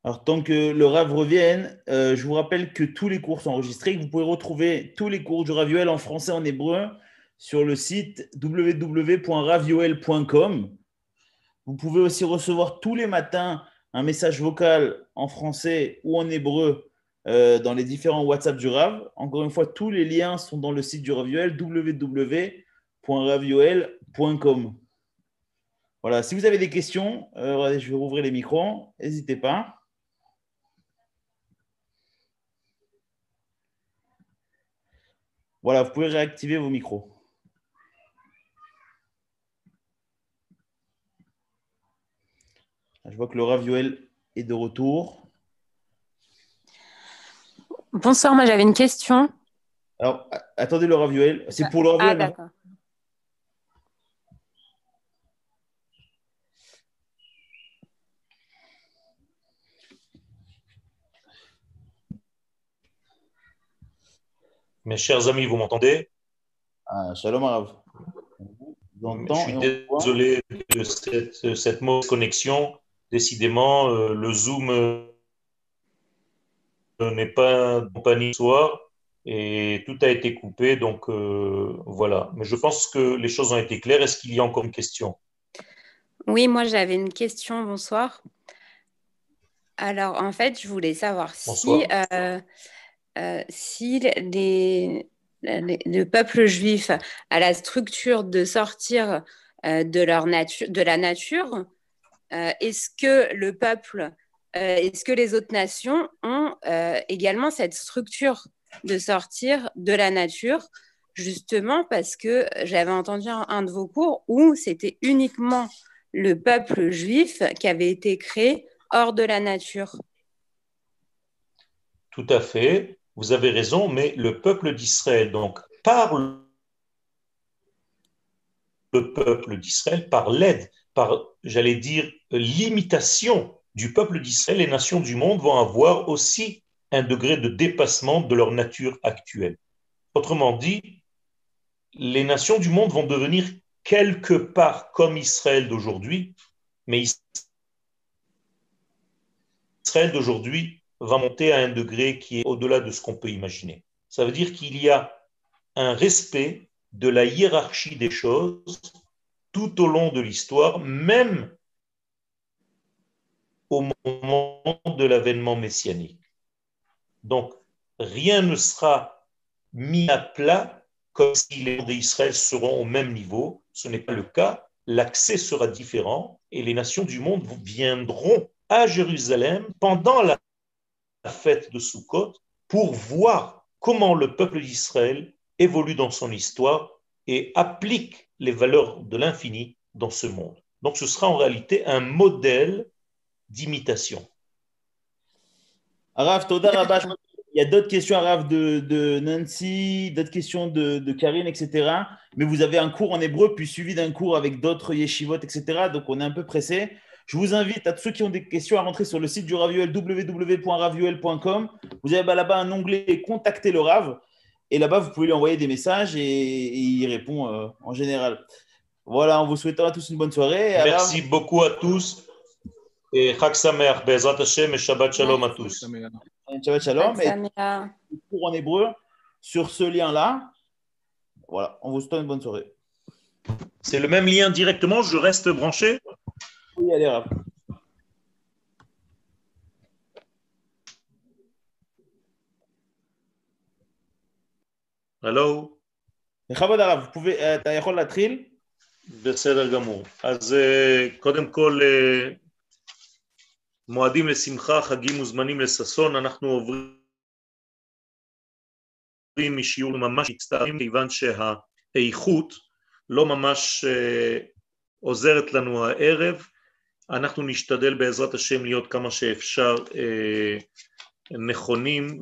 Alors, tant que le RAV revienne, euh, je vous rappelle que tous les cours sont enregistrés. Vous pouvez retrouver tous les cours du Ravuel en français en hébreu sur le site www.ravuel.com. Vous pouvez aussi recevoir tous les matins un message vocal en français ou en hébreu euh, dans les différents WhatsApp du Rav. Encore une fois, tous les liens sont dans le site du Ravuel, www.ravuel.com. Voilà, si vous avez des questions, euh, je vais rouvrir les micros, n'hésitez pas. Voilà, vous pouvez réactiver vos micros. Je vois que Laura Vioel est de retour. Bonsoir, moi j'avais une question. Alors, attendez Laura Vioel. C'est pour Laura Ah, Vioel. hein Mes chers amis, vous m'entendez? Ah, shalom Arav. Je suis désolé de cette, cette mauvaise connexion. Décidément, euh, le Zoom euh, n'est pas compagnie ce soir et tout a été coupé. Donc euh, voilà. Mais je pense que les choses ont été claires. Est-ce qu'il y a encore une question? Oui, moi j'avais une question. Bonsoir. Alors, en fait, je voulais savoir si, Bonsoir. euh, euh, si les, le peuple juif a la structure de sortir euh, de, leur nature, la nature, euh, est-ce que le peuple, est-ce que les autres nations ont également cette structure de sortir de la nature? Justement parce que j'avais entendu un, de vos cours où c'était uniquement le peuple juif qui avait été créé hors de la nature. Tout à fait, vous avez raison, mais le peuple d'Israël, donc par le peuple d'Israël, par l'aide, par, j'allais dire, l'imitation du peuple d'Israël, les nations du monde vont avoir aussi un degré de dépassement de leur nature actuelle. Autrement dit, les nations du monde vont devenir quelque part comme Israël d'aujourd'hui, mais Israël d'aujourd'hui va monter à un degré qui est au-delà de ce qu'on peut imaginer. Ça veut dire qu'il y a un respect de la hiérarchie des choses tout au long de l'histoire, même au moment de l'avènement messianique. Donc, rien ne sera mis à plat comme si les d'Israël seront au même niveau. Ce n'est pas le cas. L'accès sera différent et les nations du monde viendront à Jérusalem pendant la fête de Sukkot pour voir comment le peuple d'Israël évolue dans son histoire et applique les valeurs de l'infini dans ce monde. Donc ce sera en réalité un modèle d'imitation. Araf, il y a d'autres questions, Araf, de, de Nancy, d'autres questions de, de, Karine, etc. Mais vous avez un cours en hébreu, puis suivi d'un cours avec d'autres yeshivot, etc. Donc on est un peu pressé. Je vous invite à tous ceux qui ont des questions à rentrer sur le site du Ravuel, www.ravuel.com. Vous avez là-bas un onglet Contacter le Rav. Et là-bas, vous pouvez lui envoyer des messages et, il répond euh, en général. Voilà, on vous souhaite à tous une bonne soirée. Merci beaucoup à tous. Et Chag Sameach, Bezrat Hashem et Shabbat Shalom à tous. Shabbat Shalom. Et pour en hébreu, sur ce lien-là, voilà, on vous souhaite une bonne soirée. C'est le même lien directement, je reste branché Oui, allez, Rav. הלו? בכבוד הרב, אתה יכול להתחיל? בסדר גמור. אז קודם כל, מועדים לשמחה, חגים וזמנים לששון, אנחנו עוברים משיעור ממש מצטערים, כיוון שהאיכות לא ממש עוזרת לנו הערב. אנחנו נשתדל בעזרת השם להיות כמה שאפשר נכונים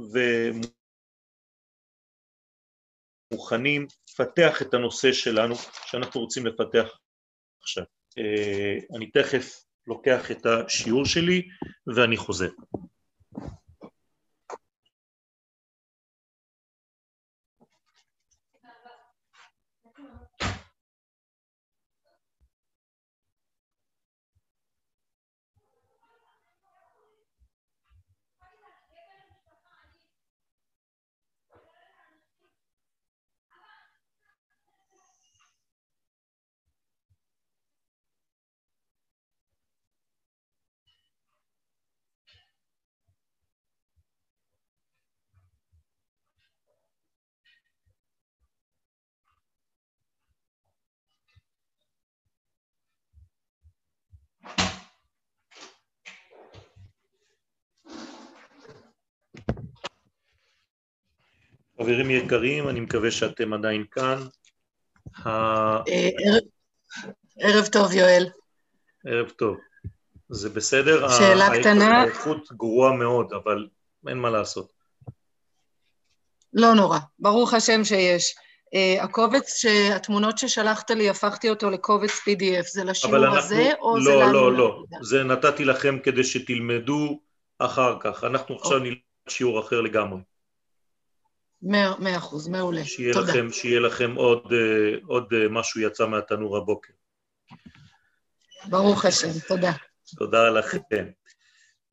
ומוכנים לפתח את הנושא שלנו, שאנחנו רוצים לפתח עכשיו. אני תכף לוקח את השיעור שלי ואני חוזר. חברים יקרים, אני מקווה שאתם עדיין כאן. ערב טוב, יואל. ערב טוב. זה בסדר? שאלה קטנה. האיכות גרועה מאוד, אבל אין מה לעשות. לא נורא, ברוך השם שיש. Uh, הקובץ, התמונות ששלחת לי, הפכתי אותו לקובץ PDF, זה לשיעור אנחנו, הזה, או לא, זה לנו? לא, לא, לא, זה נתתי לכם כדי שתלמדו אחר כך. אנחנו עכשיו אוקיי. נלמד שיעור אחר לגמרי. מאה אחוז, מעולה. שיהיה תודה. לכם, שיהיה לכם עוד, אה, עוד אה, משהו יצא מהתנור הבוקר. ברוך השם, תודה. תודה לכם.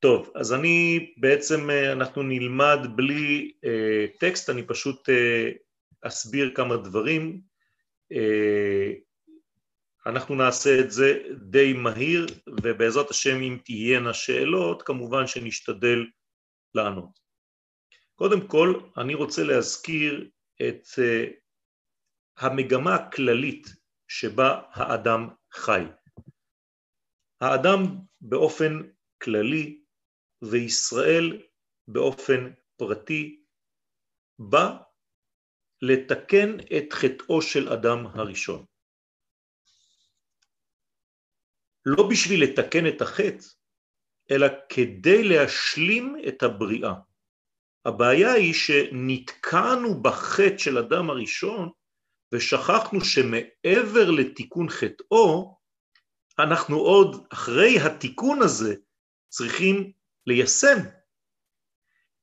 טוב, אז אני בעצם, אה, אנחנו נלמד בלי אה, טקסט, אני פשוט אה, אסביר כמה דברים. אה, אנחנו נעשה את זה די מהיר, ובעזרת השם אם תהיינה שאלות, כמובן שנשתדל לענות. קודם כל, אני רוצה להזכיר את uh, המגמה הכללית שבה האדם חי. האדם באופן כללי וישראל באופן פרטי בא לתקן את חטאו של אדם הראשון. לא בשביל לתקן את החטא, אלא כדי להשלים את הבריאה. הבעיה היא שנתקענו בחטא של אדם הראשון ושכחנו שמעבר לתיקון חטאו, אנחנו עוד אחרי התיקון הזה צריכים ליישם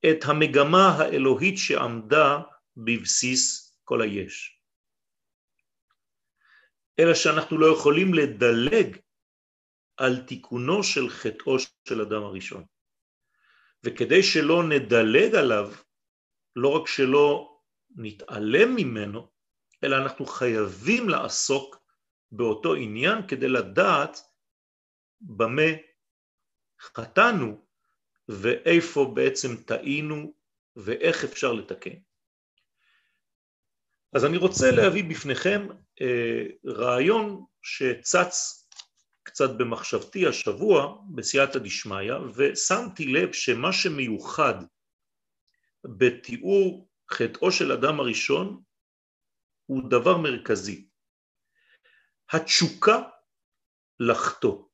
את המגמה האלוהית שעמדה בבסיס כל היש. אלא שאנחנו לא יכולים לדלג על תיקונו של חטאו של אדם הראשון. וכדי שלא נדלג עליו, לא רק שלא נתעלם ממנו, אלא אנחנו חייבים לעסוק באותו עניין כדי לדעת במה חטאנו ואיפה בעצם טעינו ואיך אפשר לתקן. אז אני רוצה להביא בפניכם אה, רעיון שצץ קצת במחשבתי השבוע בסייעתא דשמיא ושמתי לב שמה שמיוחד בתיאור חטאו של אדם הראשון הוא דבר מרכזי. התשוקה לחטוא.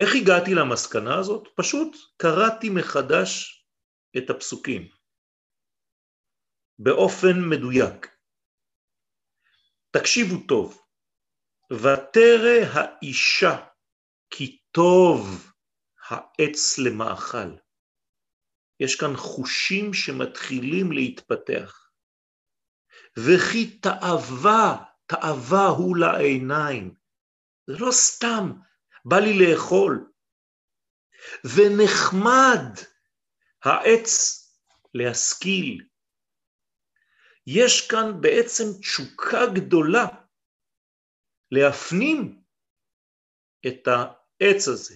איך הגעתי למסקנה הזאת? פשוט קראתי מחדש את הפסוקים באופן מדויק. תקשיבו טוב, ותרא האישה כי טוב העץ למאכל. יש כאן חושים שמתחילים להתפתח. וכי תאווה, תאווה הוא לעיניים. זה לא סתם, בא לי לאכול. ונחמד העץ להשכיל. יש כאן בעצם תשוקה גדולה להפנים את העץ הזה.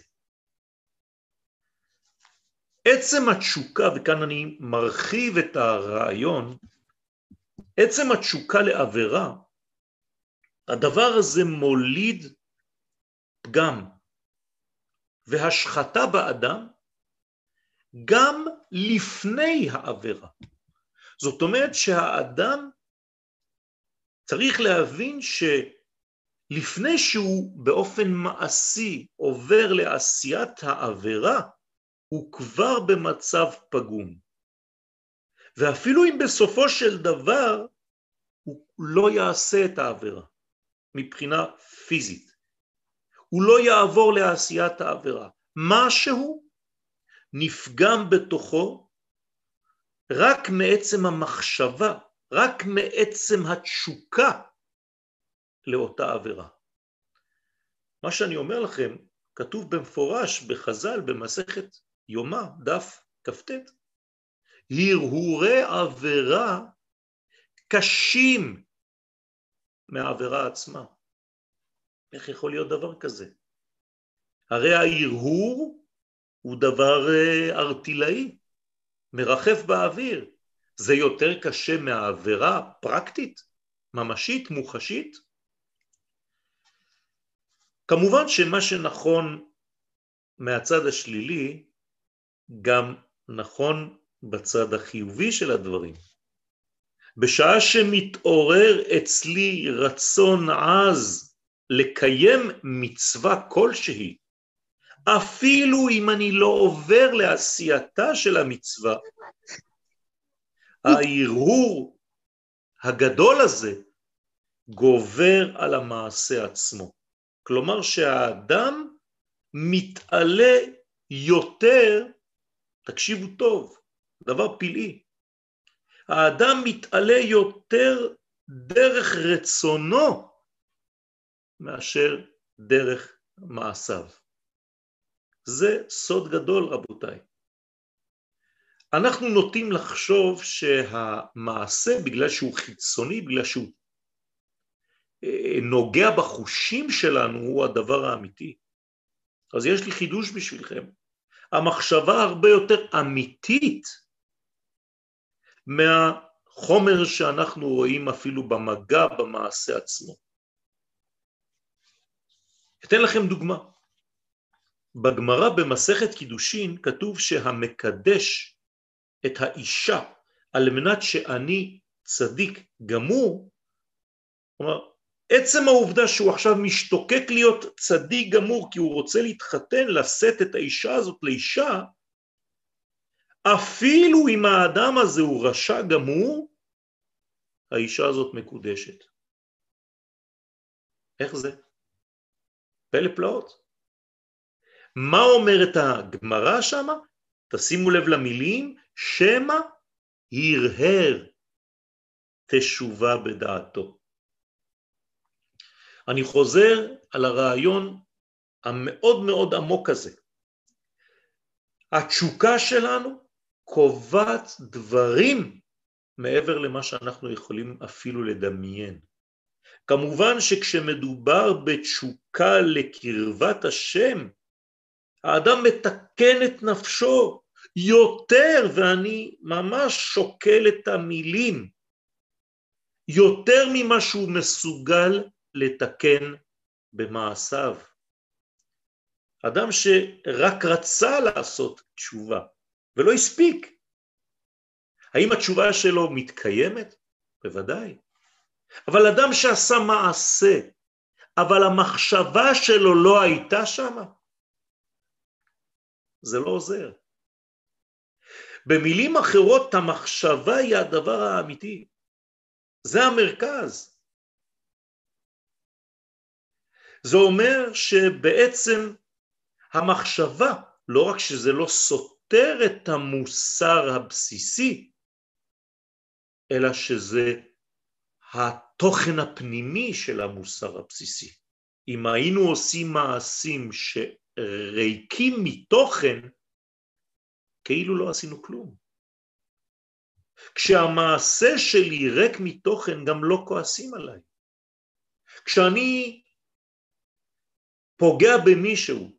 עצם התשוקה, וכאן אני מרחיב את הרעיון, עצם התשוקה לעבירה, הדבר הזה מוליד פגם והשחתה באדם גם לפני העבירה. זאת אומרת שהאדם צריך להבין שלפני שהוא באופן מעשי עובר לעשיית העבירה, הוא כבר במצב פגום. ואפילו אם בסופו של דבר הוא לא יעשה את העבירה מבחינה פיזית, הוא לא יעבור לעשיית העבירה, משהו נפגם בתוכו רק מעצם המחשבה, רק מעצם התשוקה לאותה עבירה. מה שאני אומר לכם, כתוב במפורש בחז"ל במסכת יומא, דף כ"ט, הרהורי עבירה קשים מהעבירה עצמה. איך יכול להיות דבר כזה? הרי ההרהור הוא דבר ארטילאי, אה, מרחף באוויר. זה יותר קשה מהעבירה פרקטית, ממשית, מוחשית? כמובן שמה שנכון מהצד השלילי גם נכון בצד החיובי של הדברים. בשעה שמתעורר אצלי רצון עז לקיים מצווה כלשהי, אפילו אם אני לא עובר לעשייתה של המצווה, ההרהור הגדול הזה גובר על המעשה עצמו. כלומר שהאדם מתעלה יותר תקשיבו טוב, דבר פלאי. האדם מתעלה יותר דרך רצונו מאשר דרך מעשיו. זה סוד גדול רבותיי. אנחנו נוטים לחשוב שהמעשה בגלל שהוא חיצוני, בגלל שהוא נוגע בחושים שלנו הוא הדבר האמיתי. אז יש לי חידוש בשבילכם. המחשבה הרבה יותר אמיתית מהחומר שאנחנו רואים אפילו במגע במעשה עצמו. אתן לכם דוגמה. בגמרא במסכת קידושין כתוב שהמקדש את האישה על מנת שאני צדיק גמור, כלומר, עצם העובדה שהוא עכשיו משתוקק להיות צדיק גמור כי הוא רוצה להתחתן, לשאת את האישה הזאת לאישה, אפילו אם האדם הזה הוא רשע גמור, האישה הזאת מקודשת. איך זה? פלא פלאות. מה אומרת הגמרא שמה? תשימו לב למילים, שמא הרהר תשובה בדעתו. אני חוזר על הרעיון המאוד מאוד עמוק הזה. התשוקה שלנו קובעת דברים מעבר למה שאנחנו יכולים אפילו לדמיין. כמובן שכשמדובר בתשוקה לקרבת השם, האדם מתקן את נפשו יותר, ואני ממש שוקל את המילים, יותר ממה שהוא מסוגל לתקן במעשיו. אדם שרק רצה לעשות תשובה ולא הספיק, האם התשובה שלו מתקיימת? בוודאי. אבל אדם שעשה מעשה, אבל המחשבה שלו לא הייתה שמה, זה לא עוזר. במילים אחרות, המחשבה היא הדבר האמיתי. זה המרכז. זה אומר שבעצם המחשבה, לא רק שזה לא סותר את המוסר הבסיסי, אלא שזה התוכן הפנימי של המוסר הבסיסי. אם היינו עושים מעשים שריקים מתוכן, כאילו לא עשינו כלום. כשהמעשה שלי ריק מתוכן, גם לא כועסים עליי. כשאני פוגע במישהו,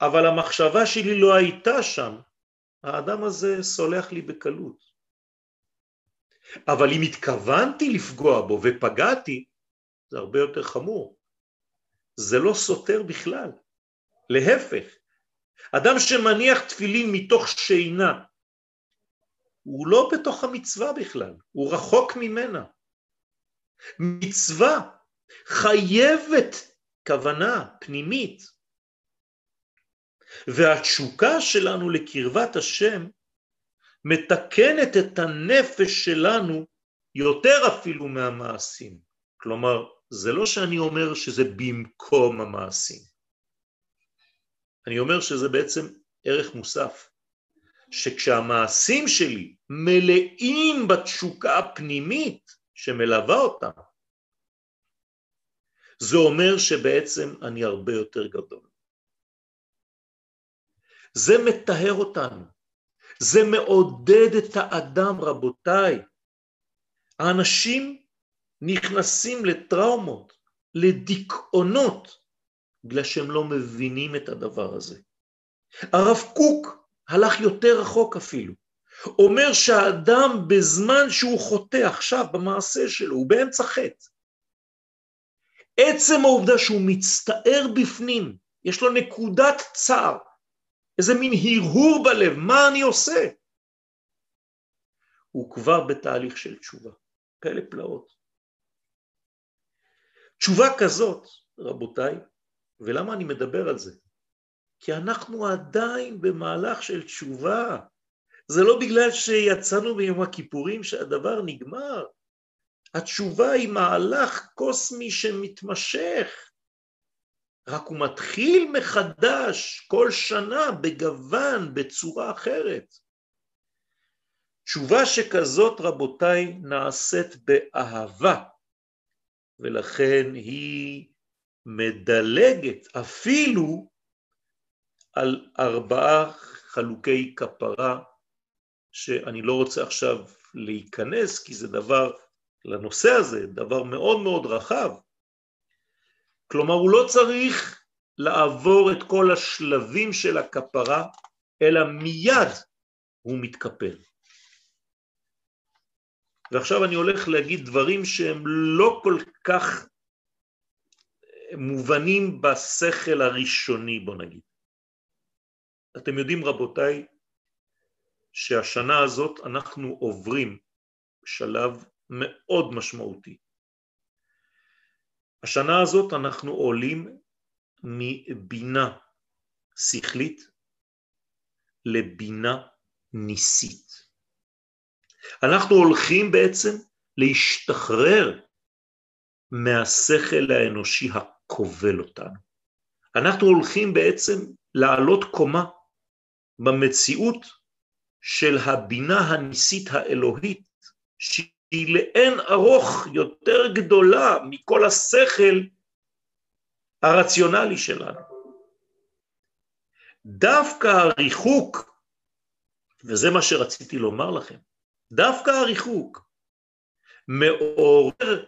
אבל המחשבה שלי לא הייתה שם, האדם הזה סולח לי בקלות. אבל אם התכוונתי לפגוע בו ופגעתי, זה הרבה יותר חמור. זה לא סותר בכלל. להפך, אדם שמניח תפילין מתוך שינה, הוא לא בתוך המצווה בכלל, הוא רחוק ממנה. מצווה חייבת כוונה פנימית. והתשוקה שלנו לקרבת השם מתקנת את הנפש שלנו יותר אפילו מהמעשים. כלומר, זה לא שאני אומר שזה במקום המעשים. אני אומר שזה בעצם ערך מוסף, שכשהמעשים שלי מלאים בתשוקה הפנימית שמלווה אותם, זה אומר שבעצם אני הרבה יותר גדול. זה מטהר אותנו. זה מעודד את האדם, רבותיי. האנשים נכנסים לטראומות, לדיכאונות, בגלל שהם לא מבינים את הדבר הזה. הרב קוק הלך יותר רחוק אפילו. אומר שהאדם בזמן שהוא חוטא עכשיו במעשה שלו, הוא באמצע חטא. עצם העובדה שהוא מצטער בפנים, יש לו נקודת צער, איזה מין הרהור בלב, מה אני עושה? הוא כבר בתהליך של תשובה, כאלה פלאות. תשובה כזאת, רבותיי, ולמה אני מדבר על זה? כי אנחנו עדיין במהלך של תשובה. זה לא בגלל שיצאנו ביום הכיפורים שהדבר נגמר. התשובה היא מהלך קוסמי שמתמשך. רק הוא מתחיל מחדש כל שנה בגוון, בצורה אחרת. תשובה שכזאת, רבותיי, נעשית באהבה, ולכן היא מדלגת אפילו על ארבעה חלוקי כפרה, שאני לא רוצה עכשיו להיכנס, כי זה דבר, לנושא הזה, דבר מאוד מאוד רחב, כלומר, הוא לא צריך לעבור את כל השלבים של הכפרה, אלא מיד הוא מתקפל. ועכשיו אני הולך להגיד דברים שהם לא כל כך מובנים בשכל הראשוני, בוא נגיד. אתם יודעים, רבותיי, שהשנה הזאת אנחנו עוברים שלב מאוד משמעותי. השנה הזאת אנחנו עולים מבינה שכלית לבינה ניסית. אנחנו הולכים בעצם להשתחרר מהשכל האנושי הכובל אותנו. אנחנו הולכים בעצם לעלות קומה במציאות של הבינה הניסית האלוהית, שהיא לאין ארוך יותר גדולה מכל השכל הרציונלי שלנו. דווקא הריחוק, וזה מה שרציתי לומר לכם, דווקא הריחוק מעורר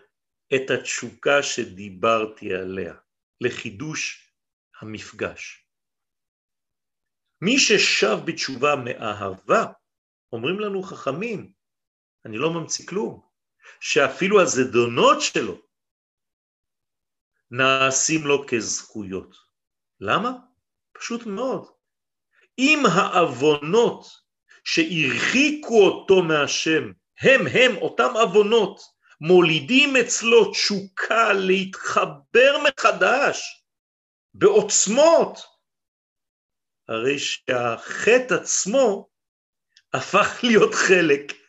את התשוקה שדיברתי עליה לחידוש המפגש. מי ששב בתשובה מאהבה, אומרים לנו חכמים, אני לא ממציא כלום, שאפילו הזדונות שלו נעשים לו כזכויות. למה? פשוט מאוד. אם העוונות שהרחיקו אותו מהשם, הם הם אותם עוונות, מולידים אצלו תשוקה להתחבר מחדש בעוצמות, הרי שהחטא עצמו הפך להיות חלק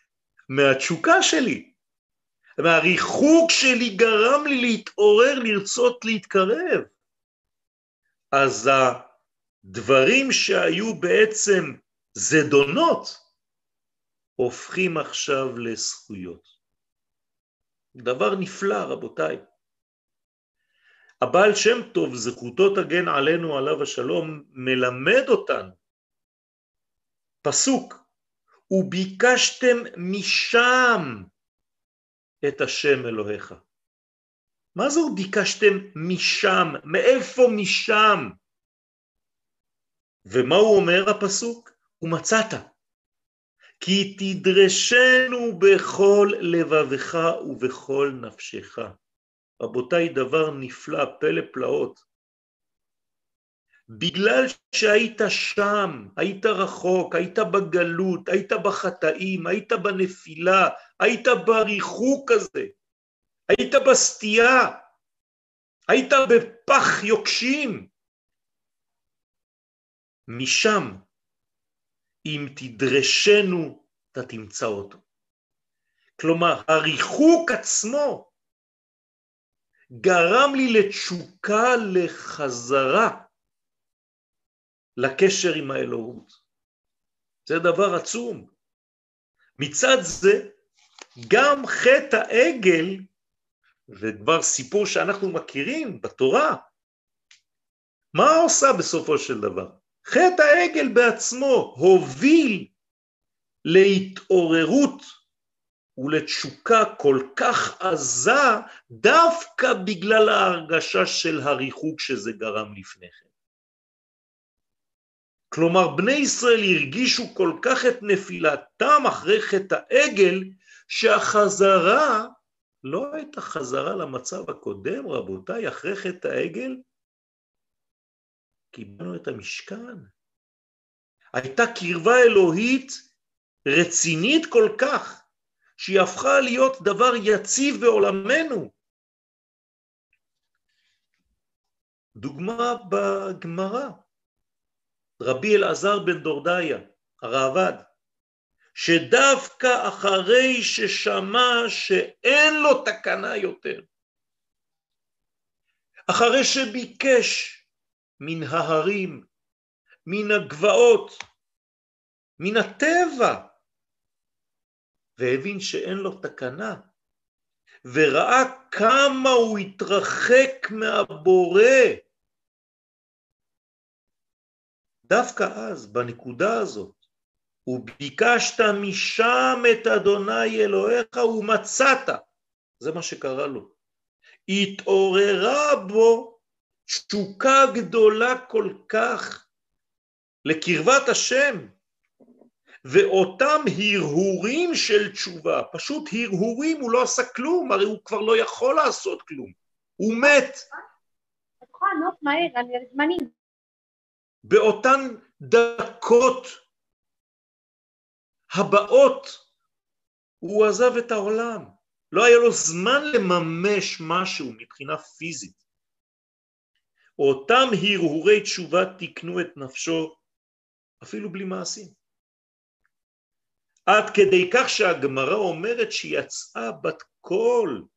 מהתשוקה שלי. והריחוק שלי גרם לי להתעורר, לרצות להתקרב. אז הדברים שהיו בעצם זדונות, הופכים עכשיו לזכויות. דבר נפלא, רבותיי. הבעל שם טוב, זכותו תגן עלינו עליו השלום, מלמד אותנו. פסוק, וביקשתם משם את השם אלוהיך. מה זה ביקשתם משם? מאיפה משם? ומה הוא אומר הפסוק? ומצאת. כי תדרשנו בכל לבבך ובכל נפשך. רבותיי, דבר נפלא, פלא פלאות. בגלל שהיית שם, היית רחוק, היית בגלות, היית בחטאים, היית בנפילה, היית בריחוק הזה, היית בסטייה, היית בפח יוקשים. משם, אם תדרשנו, אתה תמצא אותו. כלומר, הריחוק עצמו גרם לי לתשוקה לחזרה לקשר עם האלוהות. זה דבר עצום. מצד זה, גם חטא העגל, וכבר סיפור שאנחנו מכירים בתורה, מה עושה בסופו של דבר? חטא העגל בעצמו הוביל להתעוררות ולתשוקה כל כך עזה דווקא בגלל ההרגשה של הריחוק שזה גרם לפני כן. כלומר, בני ישראל הרגישו כל כך את נפילתם אחרי חטא העגל, שהחזרה לא הייתה חזרה למצב הקודם, רבותיי, אחרי חטא העגל קיבלנו את המשכן. הייתה קרבה אלוהית רצינית כל כך, שהיא הפכה להיות דבר יציב בעולמנו. דוגמה בגמרא, רבי אלעזר בן דורדיה, הראב"ד, שדווקא אחרי ששמע שאין לו תקנה יותר, אחרי שביקש מן ההרים, מן הגבעות, מן הטבע, והבין שאין לו תקנה, וראה כמה הוא התרחק מהבורא. דווקא אז, בנקודה הזאת, וביקשת משם את אדוני אלוהיך ומצאת, זה מה שקרה לו. התעוררה בו תשוקה גדולה כל כך לקרבת השם, ואותם הרהורים של תשובה, פשוט הרהורים, הוא לא עשה כלום, הרי הוא כבר לא יכול לעשות כלום, הוא מת. באותן דקות הבאות הוא עזב את העולם, לא היה לו זמן לממש משהו מבחינה פיזית. אותם הרהורי תשובה תיקנו את נפשו אפילו בלי מעשים. עד כדי כך שהגמרא אומרת שהיא יצאה בת קול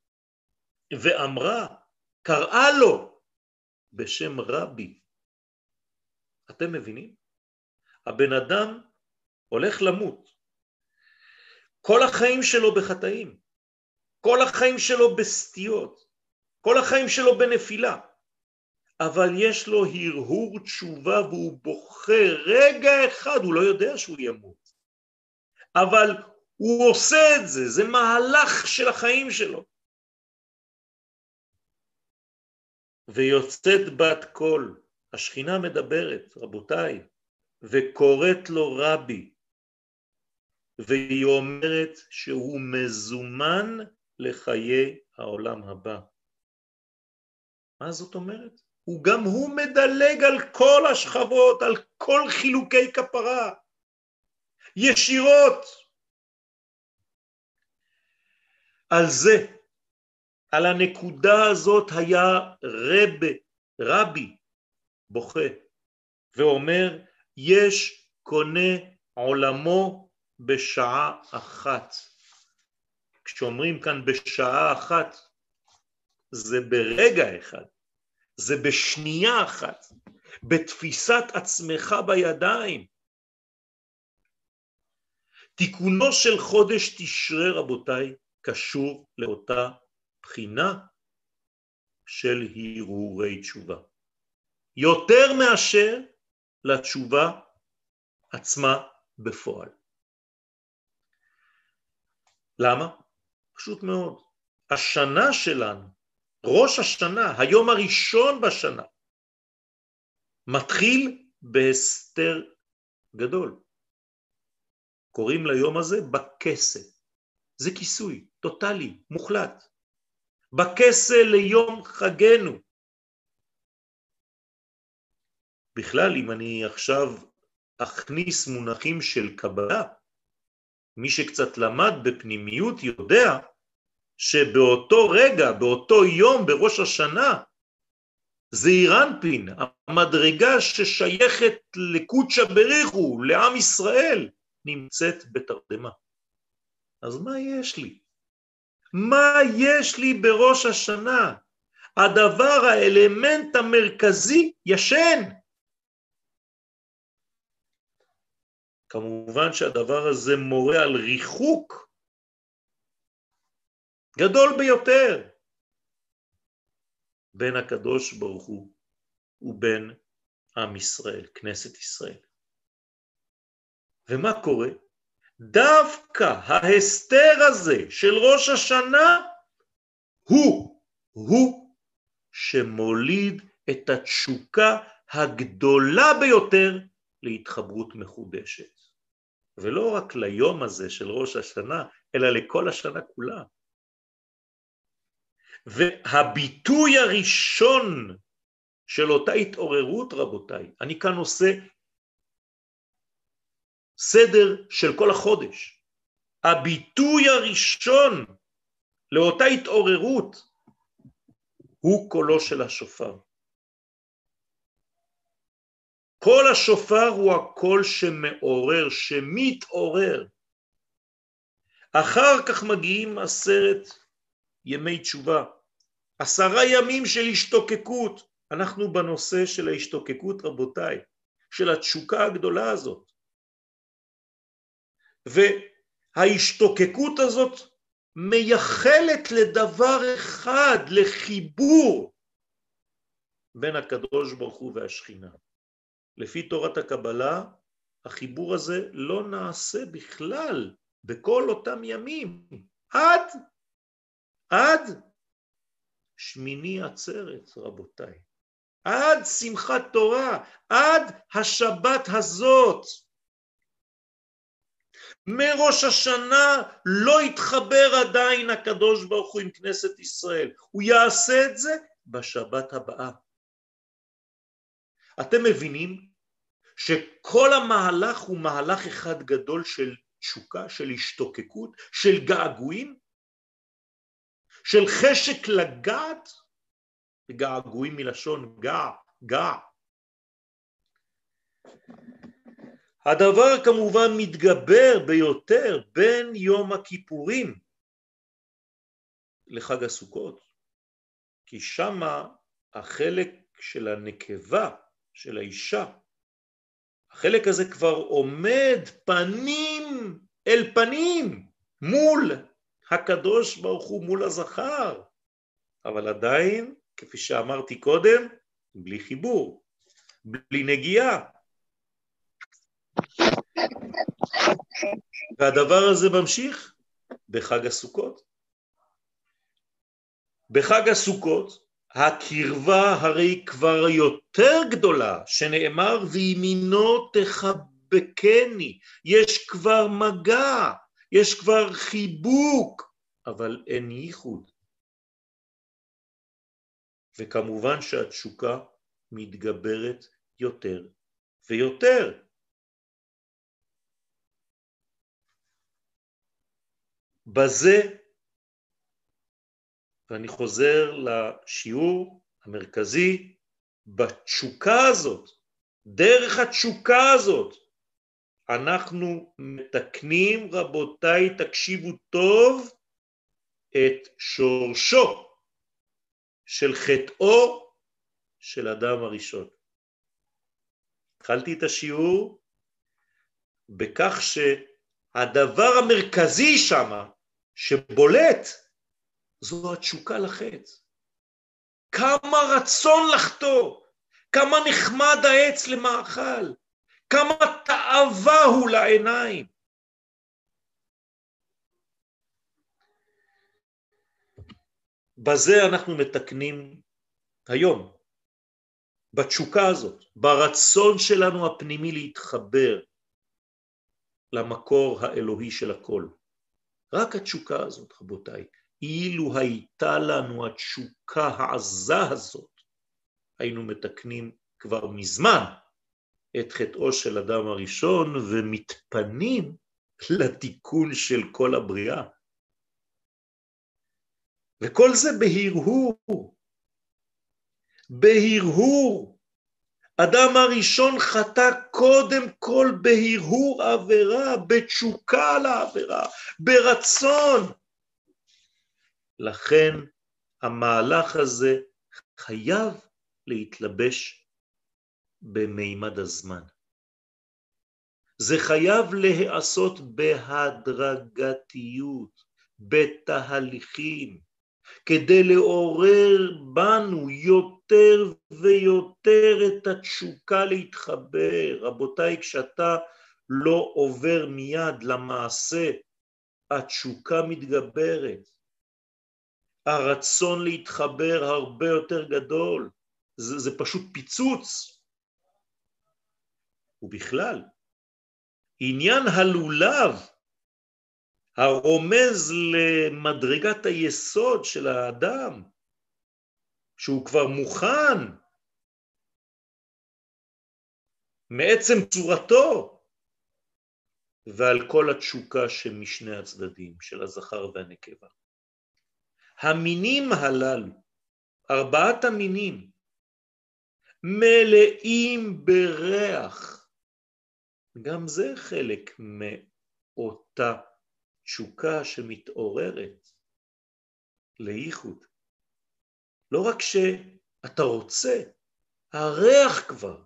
ואמרה, קראה לו בשם רבי. אתם מבינים? הבן אדם הולך למות. כל החיים שלו בחטאים, כל החיים שלו בסטיות, כל החיים שלו בנפילה. אבל יש לו הרהור תשובה והוא בוכה רגע אחד, הוא לא יודע שהוא ימות. אבל הוא עושה את זה, זה מהלך של החיים שלו. ויוצאת בת קול, השכינה מדברת, רבותיי, וקוראת לו רבי, והיא אומרת שהוא מזומן לחיי העולם הבא. מה זאת אומרת? הוא גם הוא מדלג על כל השכבות, על כל חילוקי כפרה, ישירות. על זה, על הנקודה הזאת היה רב, רבי בוכה ואומר יש קונה עולמו בשעה אחת. כשאומרים כאן בשעה אחת זה ברגע אחד. זה בשנייה אחת, בתפיסת עצמך בידיים. תיקונו של חודש תשרה רבותיי קשור לאותה בחינה של הרהורי תשובה. יותר מאשר לתשובה עצמה בפועל. למה? פשוט מאוד. השנה שלנו ראש השנה, היום הראשון בשנה, מתחיל בהסתר גדול. קוראים ליום הזה בכסה. זה כיסוי טוטלי, מוחלט. בכסה ליום חגנו. בכלל, אם אני עכשיו אכניס מונחים של קבלה, מי שקצת למד בפנימיות יודע שבאותו רגע, באותו יום, בראש השנה, זה אירנפין, המדרגה ששייכת לקודשא בריחו, לעם ישראל, נמצאת בתרדמה. אז מה יש לי? מה יש לי בראש השנה? הדבר, האלמנט המרכזי, ישן. כמובן שהדבר הזה מורה על ריחוק גדול ביותר בין הקדוש ברוך הוא ובין עם ישראל, כנסת ישראל. ומה קורה? דווקא ההסתר הזה של ראש השנה הוא, הוא שמוליד את התשוקה הגדולה ביותר להתחברות מחודשת. ולא רק ליום הזה של ראש השנה, אלא לכל השנה כולה. והביטוי הראשון של אותה התעוררות, רבותיי, אני כאן עושה סדר של כל החודש. הביטוי הראשון לאותה התעוררות הוא קולו של השופר. קול השופר הוא הקול שמעורר, שמתעורר. אחר כך מגיעים עשרת ימי תשובה, עשרה ימים של השתוקקות. אנחנו בנושא של ההשתוקקות, רבותיי, של התשוקה הגדולה הזאת. וההשתוקקות הזאת מייחלת לדבר אחד, לחיבור בין הקדוש ברוך הוא והשכינה. לפי תורת הקבלה, החיבור הזה לא נעשה בכלל בכל אותם ימים, עד עד שמיני עצרת, רבותיי. עד שמחת תורה, עד השבת הזאת. מראש השנה לא יתחבר עדיין הקדוש ברוך הוא עם כנסת ישראל, הוא יעשה את זה בשבת הבאה. אתם מבינים שכל המהלך הוא מהלך אחד גדול של תשוקה, של השתוקקות, של געגועים? של חשק לגעת, געגועים מלשון גע, גע. הדבר כמובן מתגבר ביותר בין יום הכיפורים לחג הסוכות, כי שמה החלק של הנקבה, של האישה, החלק הזה כבר עומד פנים אל פנים מול הקדוש ברוך הוא, מול הזכר, אבל עדיין, כפי שאמרתי קודם, בלי חיבור, בלי נגיעה. והדבר הזה ממשיך בחג הסוכות. בחג הסוכות הקרבה הרי כבר יותר גדולה, שנאמר וימינו תחבקני, יש כבר מגע, יש כבר חיבוק, אבל אין ייחוד. וכמובן שהתשוקה מתגברת יותר ויותר. בזה ואני חוזר לשיעור המרכזי בתשוקה הזאת, דרך התשוקה הזאת, אנחנו מתקנים, רבותיי, תקשיבו טוב, את שורשו של חטאו של אדם הראשון. התחלתי את השיעור בכך שהדבר המרכזי שם שבולט זו התשוקה לחטא. כמה רצון לחטוא, כמה נחמד העץ למאכל, כמה תאווה הוא לעיניים. בזה אנחנו מתקנים היום, בתשוקה הזאת, ברצון שלנו הפנימי להתחבר למקור האלוהי של הכל. רק התשוקה הזאת, רבותיי, אילו הייתה לנו התשוקה העזה הזאת, היינו מתקנים כבר מזמן את חטאו של אדם הראשון ומתפנים לתיקון של כל הבריאה. וכל זה בהרהור, בהרהור. אדם הראשון חטא קודם כל בהרהור עבירה, בתשוקה לעבירה, ברצון. לכן המהלך הזה חייב להתלבש במימד הזמן. זה חייב להיעשות בהדרגתיות, בתהליכים, כדי לעורר בנו יותר ויותר את התשוקה להתחבר. רבותיי, כשאתה לא עובר מיד למעשה, התשוקה מתגברת. הרצון להתחבר הרבה יותר גדול, זה, זה פשוט פיצוץ. ובכלל, עניין הלולב הרומז למדרגת היסוד של האדם, שהוא כבר מוכן מעצם צורתו, ועל כל התשוקה שמשני הצדדים, של הזכר והנקבה. המינים הללו, ארבעת המינים, מלאים בריח. גם זה חלק מאותה תשוקה שמתעוררת לייחוד. לא רק שאתה רוצה, הריח כבר,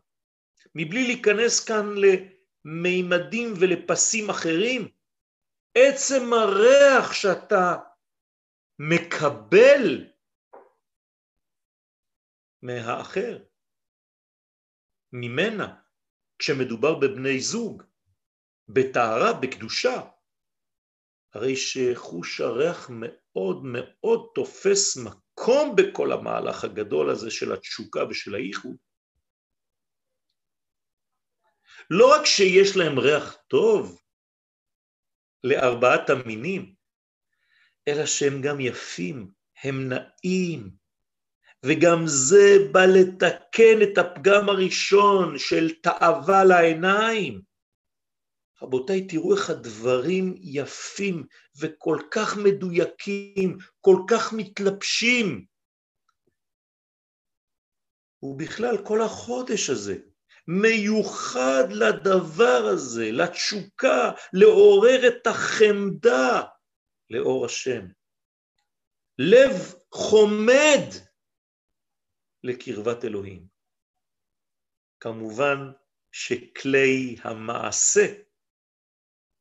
מבלי להיכנס כאן למימדים ולפסים אחרים, עצם הריח שאתה מקבל מהאחר, ממנה, כשמדובר בבני זוג, בטהרה, בקדושה, הרי שחוש הריח מאוד מאוד תופס מקום בכל המהלך הגדול הזה של התשוקה ושל הייחוד. לא רק שיש להם ריח טוב לארבעת המינים, אלא שהם גם יפים, הם נעים, וגם זה בא לתקן את הפגם הראשון של תאווה לעיניים. רבותיי, תראו איך הדברים יפים וכל כך מדויקים, כל כך מתלבשים. ובכלל, כל החודש הזה מיוחד לדבר הזה, לתשוקה, לעורר את החמדה לאור השם. לב חומד לקרבת אלוהים. כמובן שכלי המעשה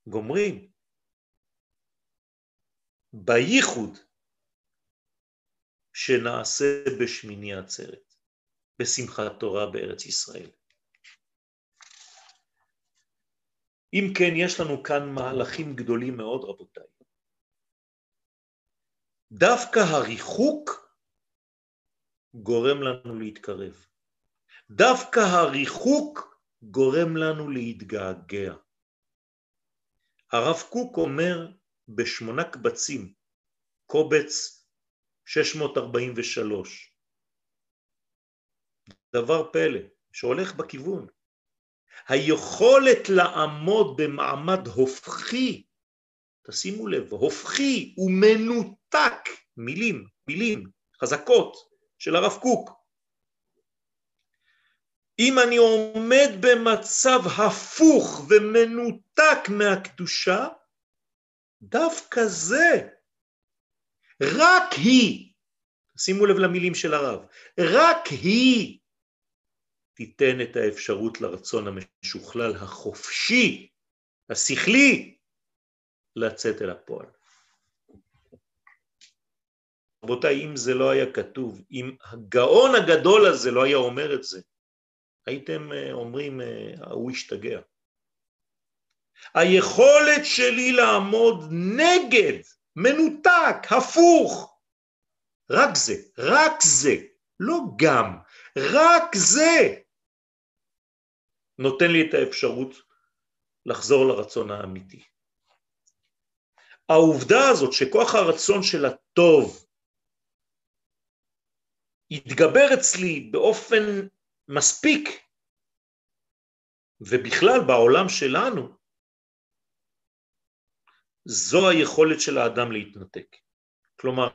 גומרים. בייחוד שנעשה בשמיני עצרת, בשמחת תורה בארץ ישראל. אם כן, יש לנו כאן מהלכים גדולים מאוד, רבותיי. דווקא הריחוק גורם לנו להתקרב. דווקא הריחוק גורם לנו להתגעגע. הרב קוק אומר בשמונה קבצים, קובץ 643, דבר פלא שהולך בכיוון. היכולת לעמוד במעמד הופכי, תשימו לב, הופכי ומנותק, מילים, מילים חזקות של הרב קוק. אם אני עומד במצב הפוך ומנותק מהקדושה, דווקא זה, רק היא, שימו לב למילים של הרב, רק היא תיתן את האפשרות לרצון המשוכלל החופשי, השכלי, לצאת אל הפועל. רבותיי, אם זה לא היה כתוב, אם הגאון הגדול הזה לא היה אומר את זה, הייתם אה, אומרים, אה, ההוא השתגע. היכולת שלי לעמוד נגד, מנותק, הפוך, רק זה, רק זה, לא גם, רק זה נותן לי את האפשרות לחזור לרצון האמיתי. העובדה הזאת שכוח הרצון של הטוב יתגבר אצלי באופן מספיק, ובכלל בעולם שלנו, זו היכולת של האדם להתנתק. כלומר,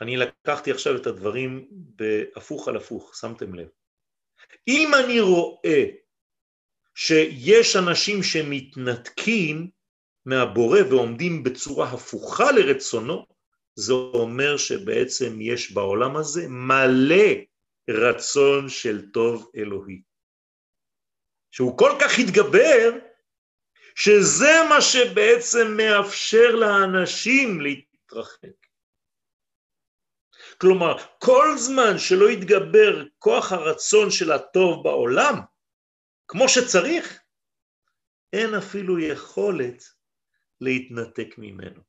אני לקחתי עכשיו את הדברים בהפוך על הפוך, שמתם לב. אם אני רואה שיש אנשים שמתנתקים מהבורא ועומדים בצורה הפוכה לרצונו, זה אומר שבעצם יש בעולם הזה מלא רצון של טוב אלוהי. שהוא כל כך התגבר, שזה מה שבעצם מאפשר לאנשים להתרחק. כלומר, כל זמן שלא יתגבר כוח הרצון של הטוב בעולם, כמו שצריך, אין אפילו יכולת להתנתק ממנו.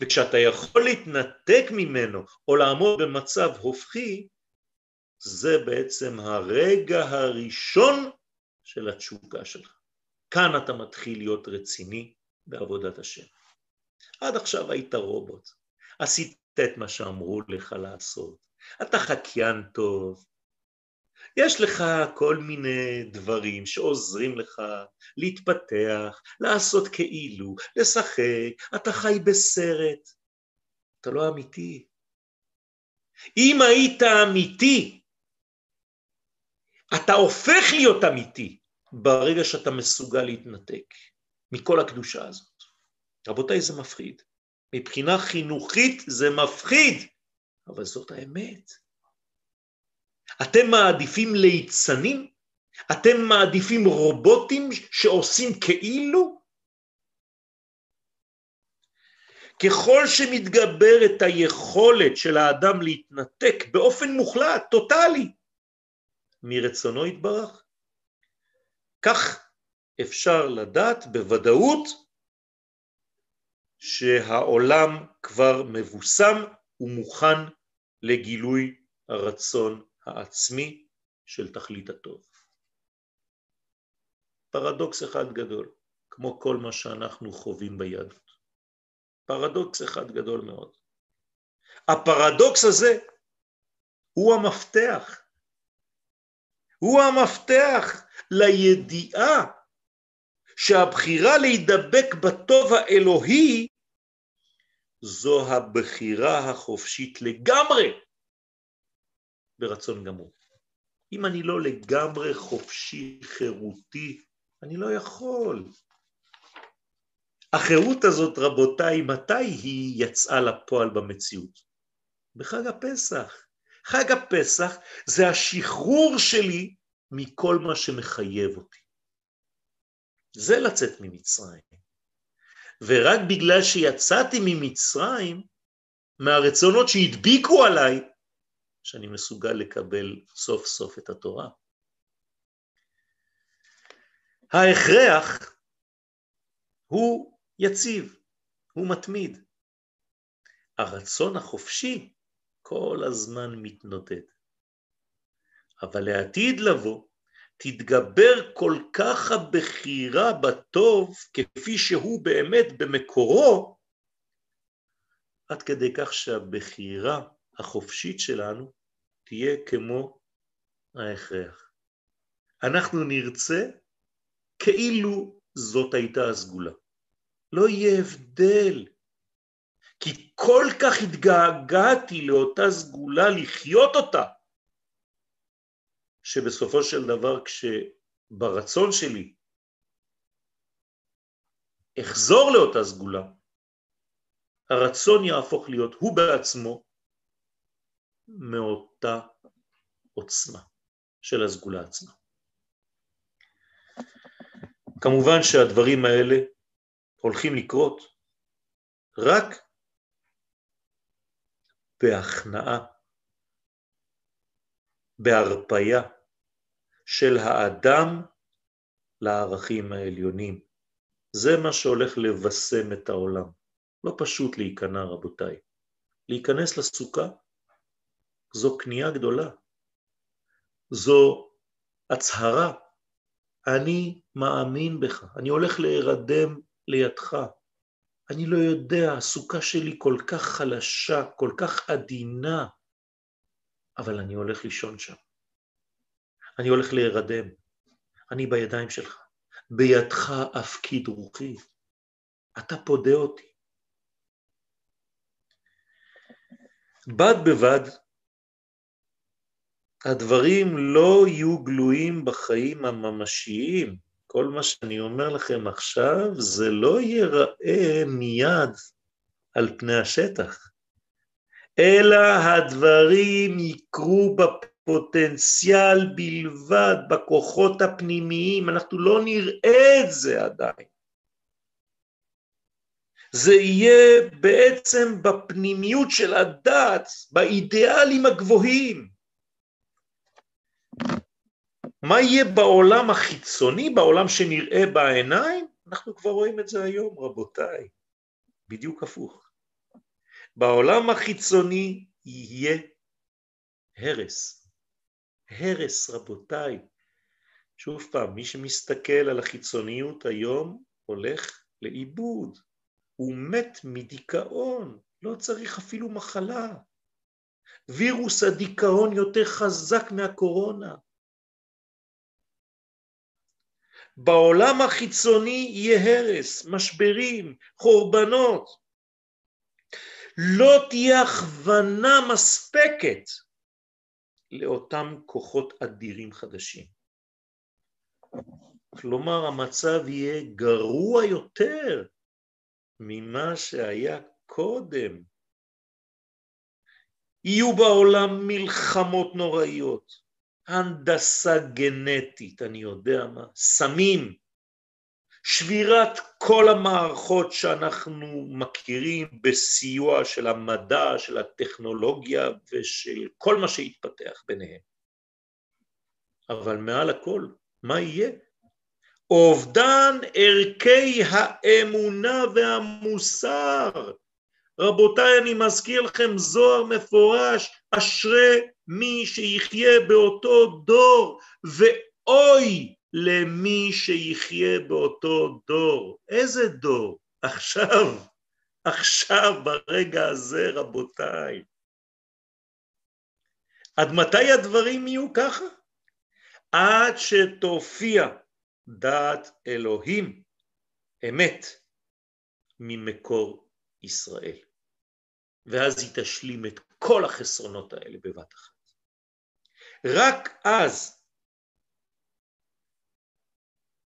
וכשאתה יכול להתנתק ממנו או לעמוד במצב הופכי, זה בעצם הרגע הראשון של התשוקה שלך. כאן אתה מתחיל להיות רציני בעבודת השם. עד עכשיו היית רובוט, עשית את מה שאמרו לך לעשות, אתה חקיין טוב, יש לך כל מיני דברים שעוזרים לך להתפתח, לעשות כאילו, לשחק, אתה חי בסרט, אתה לא אמיתי. אם היית אמיתי, אתה הופך להיות אמיתי ברגע שאתה מסוגל להתנתק מכל הקדושה הזאת. רבותיי, זה מפחיד. מבחינה חינוכית זה מפחיד, אבל זאת האמת. אתם מעדיפים ליצנים? אתם מעדיפים רובוטים שעושים כאילו? ככל שמתגברת היכולת של האדם להתנתק באופן מוחלט, טוטאלי, מרצונו יתברך, כך אפשר לדעת בוודאות שהעולם כבר מבוסם ומוכן לגילוי הרצון העצמי של תכלית הטוב. פרדוקס אחד גדול, כמו כל מה שאנחנו חווים ביהדות. פרדוקס אחד גדול מאוד. הפרדוקס הזה הוא המפתח. הוא המפתח לידיעה שהבחירה להידבק בטוב האלוהי זו הבחירה החופשית לגמרי ברצון גמור. אם אני לא לגמרי חופשי, חירותי, אני לא יכול. החירות הזאת, רבותיי, מתי היא יצאה לפועל במציאות? בחג הפסח. חג הפסח זה השחרור שלי מכל מה שמחייב אותי. זה לצאת ממצרים. ורק בגלל שיצאתי ממצרים, מהרצונות שהדביקו עליי, שאני מסוגל לקבל סוף סוף את התורה. ההכרח הוא יציב, הוא מתמיד. הרצון החופשי כל הזמן מתנודד. אבל לעתיד לבוא, תתגבר כל כך הבחירה בטוב כפי שהוא באמת במקורו, עד כדי כך שהבחירה החופשית שלנו תהיה כמו ההכרח. אנחנו נרצה כאילו זאת הייתה הסגולה. לא יהיה הבדל, כי כל כך התגעגעתי לאותה סגולה לחיות אותה, שבסופו של דבר כשברצון שלי אחזור לאותה סגולה, הרצון יהפוך להיות הוא בעצמו מאותה עוצמה של הסגולה עצמה. כמובן שהדברים האלה הולכים לקרות רק בהכנעה, בהרפייה של האדם לערכים העליונים. זה מה שהולך לבשם את העולם. לא פשוט להיכנע, רבותיי. להיכנס לסוכה זו קנייה גדולה. זו הצהרה. אני מאמין בך, אני הולך להירדם לידך. אני לא יודע, הסוכה שלי כל כך חלשה, כל כך עדינה, אבל אני הולך לישון שם. אני הולך להירדם. אני בידיים שלך. בידך אפקיד רוחי. אתה פודה אותי. בד בבד, הדברים לא יהיו גלויים בחיים הממשיים. כל מה שאני אומר לכם עכשיו, זה לא ייראה מיד על פני השטח, אלא הדברים יקרו בפוטנציאל בלבד, בכוחות הפנימיים, אנחנו לא נראה את זה עדיין. זה יהיה בעצם בפנימיות של הדת, באידיאלים הגבוהים. מה יהיה בעולם החיצוני, בעולם שנראה בעיניים? אנחנו כבר רואים את זה היום, רבותיי. בדיוק הפוך. בעולם החיצוני יהיה הרס. הרס, רבותיי. שוב פעם, מי שמסתכל על החיצוניות היום הולך לאיבוד. הוא מת מדיכאון, לא צריך אפילו מחלה. וירוס הדיכאון יותר חזק מהקורונה. בעולם החיצוני יהיה הרס, משברים, חורבנות. לא תהיה הכוונה מספקת לאותם כוחות אדירים חדשים. כלומר, המצב יהיה גרוע יותר ממה שהיה קודם. יהיו בעולם מלחמות נוראיות, הנדסה גנטית, אני יודע מה, סמים, שבירת כל המערכות שאנחנו מכירים בסיוע של המדע, של הטכנולוגיה ושל כל מה שהתפתח ביניהם. אבל מעל הכל, מה יהיה? אובדן ערכי האמונה והמוסר. רבותיי, אני מזכיר לכם זוהר מפורש, אשרי מי שיחיה באותו דור, ואוי למי שיחיה באותו דור. איזה דור? עכשיו, עכשיו, ברגע הזה, רבותיי. עד מתי הדברים יהיו ככה? עד שתופיע דעת אלוהים אמת ממקור ישראל. ואז היא תשלים את כל החסרונות האלה בבת אחת. רק אז,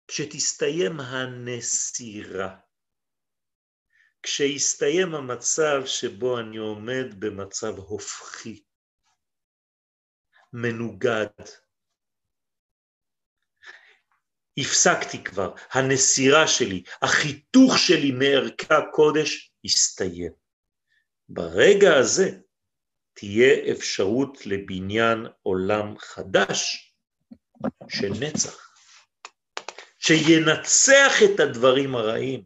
כשתסתיים הנסירה, כשיסתיים המצב שבו אני עומד במצב הופכי, מנוגד, הפסקתי כבר, הנסירה שלי, החיתוך שלי מערכי הקודש הסתיים. ברגע הזה תהיה אפשרות לבניין עולם חדש של נצח, שינצח את הדברים הרעים.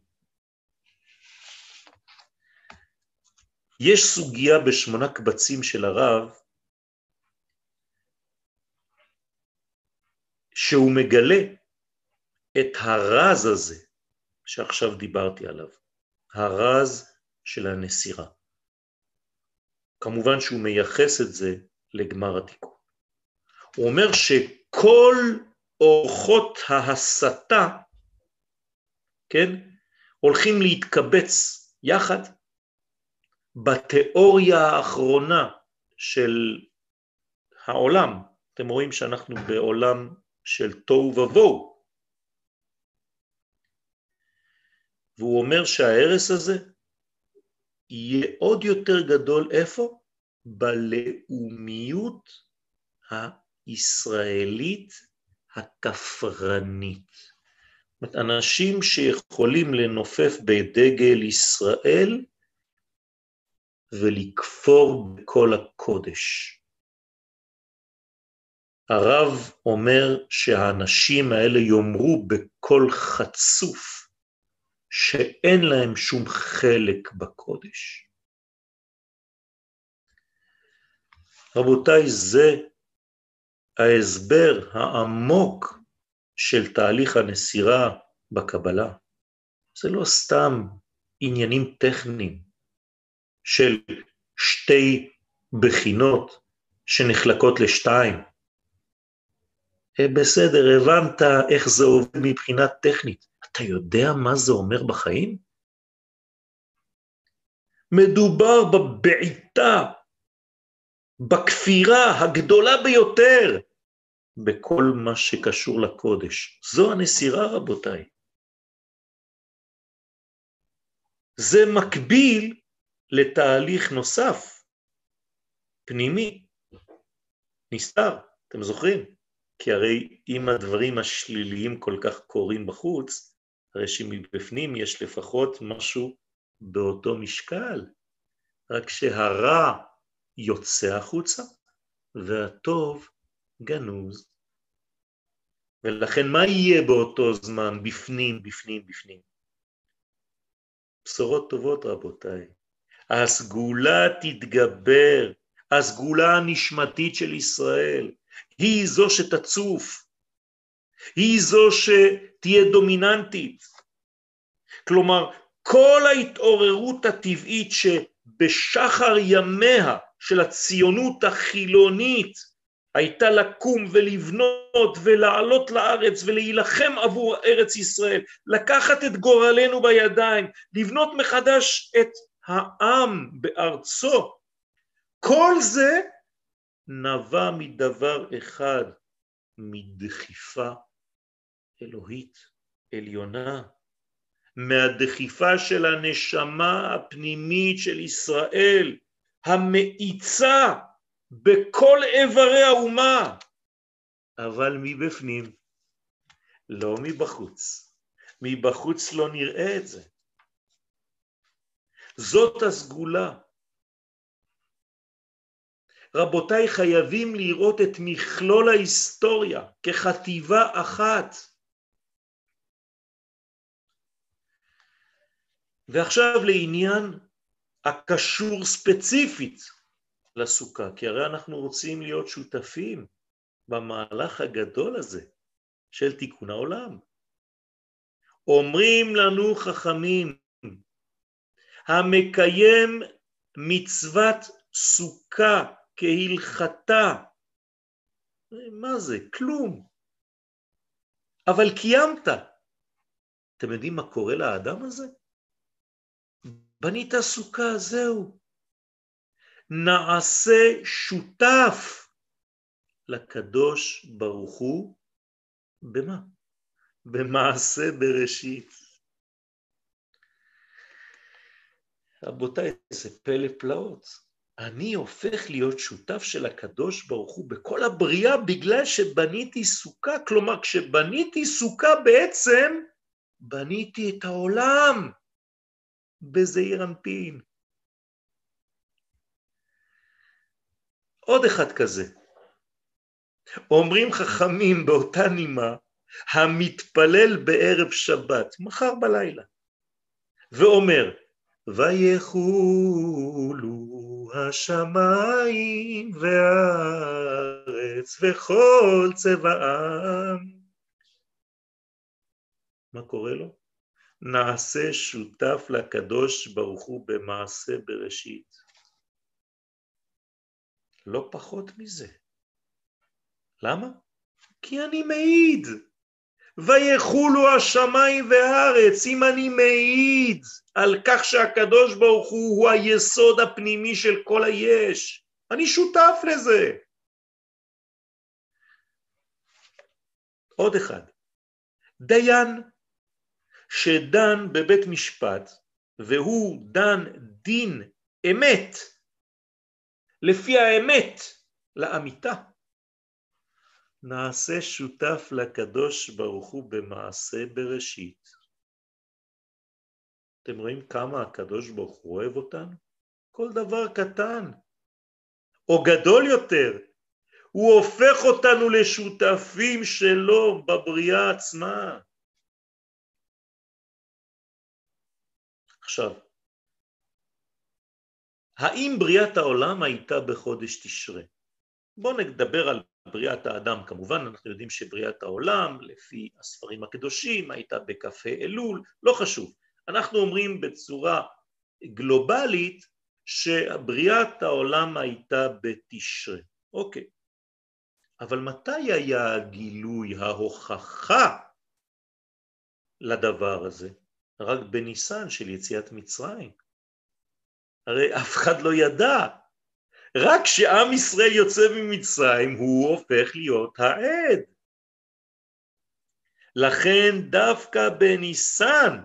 יש סוגיה בשמונה קבצים של הרב, שהוא מגלה את הרז הזה שעכשיו דיברתי עליו, הרז של הנסירה. כמובן שהוא מייחס את זה לגמר התיקון. הוא אומר שכל אורחות ההסתה, כן, הולכים להתקבץ יחד בתיאוריה האחרונה של העולם. אתם רואים שאנחנו בעולם של תוהו ובוהו. והוא אומר שההרס הזה יהיה עוד יותר גדול איפה? בלאומיות הישראלית הכפרנית. אנשים שיכולים לנופף בדגל ישראל ולכפור בכל הקודש. הרב אומר שהאנשים האלה יאמרו בקול חצוף שאין להם שום חלק בקודש. רבותיי, זה ההסבר העמוק של תהליך הנסירה בקבלה. זה לא סתם עניינים טכניים של שתי בחינות שנחלקות לשתיים. אה, בסדר, הבנת איך זה עובד מבחינה טכנית. אתה יודע מה זה אומר בחיים? מדובר בבעיטה, בכפירה הגדולה ביותר בכל מה שקשור לקודש. זו הנסירה, רבותיי. זה מקביל לתהליך נוסף, פנימי, נסתר, אתם זוכרים? כי הרי אם הדברים השליליים כל כך קורים בחוץ, הרי שמבפנים יש לפחות משהו באותו משקל, רק שהרע יוצא החוצה והטוב גנוז. ולכן מה יהיה באותו זמן בפנים, בפנים, בפנים? בשורות טובות רבותיי. הסגולה תתגבר, הסגולה הנשמתית של ישראל, היא זו שתצוף, היא זו שתהיה דומיננטית. כלומר, כל ההתעוררות הטבעית שבשחר ימיה של הציונות החילונית הייתה לקום ולבנות ולעלות לארץ ולהילחם עבור ארץ ישראל, לקחת את גורלנו בידיים, לבנות מחדש את העם בארצו. כל זה נבע מדבר אחד, מדחיפה אלוהית עליונה, מהדחיפה של הנשמה הפנימית של ישראל, המאיצה בכל איברי האומה, אבל מבפנים, לא מבחוץ. מבחוץ לא נראה את זה. זאת הסגולה. רבותיי, חייבים לראות את מכלול ההיסטוריה כחטיבה אחת. ועכשיו לעניין הקשור ספציפית לסוכה, כי הרי אנחנו רוצים להיות שותפים במהלך הגדול הזה של תיקון העולם. אומרים לנו חכמים, המקיים מצוות סוכה כהלכתה, מה זה? כלום. אבל קיימת. אתם יודעים מה קורה לאדם הזה? בנית סוכה, זהו. נעשה שותף לקדוש ברוך הוא, במה? במעשה בראשית. רבותיי, זה פלא פלאות. אני הופך להיות שותף של הקדוש ברוך הוא בכל הבריאה בגלל שבניתי סוכה. כלומר, כשבניתי סוכה בעצם בניתי את העולם בזעיר אנפין. עוד אחד כזה. אומרים חכמים באותה נימה, המתפלל בערב שבת, מחר בלילה, ואומר, ויחולו השמיים והארץ וכל צבעם. מה קורה לו? נעשה שותף לקדוש ברוך הוא במעשה בראשית. לא פחות מזה. למה? כי אני מעיד. ויחולו השמיים והארץ, אם אני מעיד על כך שהקדוש ברוך הוא הוא היסוד הפנימי של כל היש, אני שותף לזה. עוד אחד, דיין שדן בבית משפט והוא דן דין אמת לפי האמת לאמיתה נעשה שותף לקדוש ברוך הוא במעשה בראשית. אתם רואים כמה הקדוש ברוך הוא אוהב אותנו? כל דבר קטן או גדול יותר, הוא הופך אותנו לשותפים שלו בבריאה עצמה. עכשיו, האם בריאת העולם הייתה בחודש תשרה? בואו נדבר על בריאת האדם, כמובן אנחנו יודעים שבריאת העולם, לפי הספרים הקדושים, הייתה בכ"ה אלול, לא חשוב. אנחנו אומרים בצורה גלובלית שבריאת העולם הייתה בתשרה. אוקיי. אבל מתי היה הגילוי, ההוכחה לדבר הזה? רק בניסן של יציאת מצרים. הרי אף אחד לא ידע. רק כשעם ישראל יוצא ממצרים הוא הופך להיות העד. לכן דווקא בניסן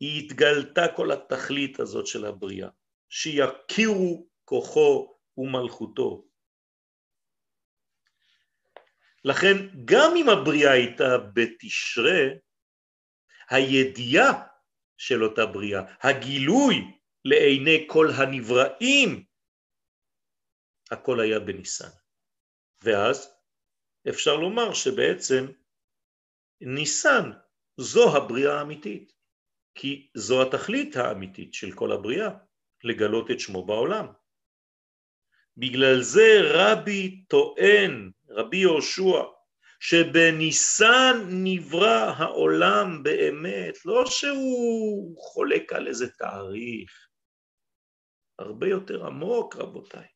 היא התגלתה כל התכלית הזאת של הבריאה, שיכירו כוחו ומלכותו. לכן גם אם הבריאה הייתה בתשרה, הידיעה של אותה בריאה, הגילוי לעיני כל הנבראים, הכל היה בניסן. ואז אפשר לומר שבעצם ניסן זו הבריאה האמיתית, כי זו התכלית האמיתית של כל הבריאה, לגלות את שמו בעולם. בגלל זה רבי טוען, רבי יהושע, שבניסן נברא העולם באמת, לא שהוא חולק על איזה תאריך, הרבה יותר עמוק רבותיי.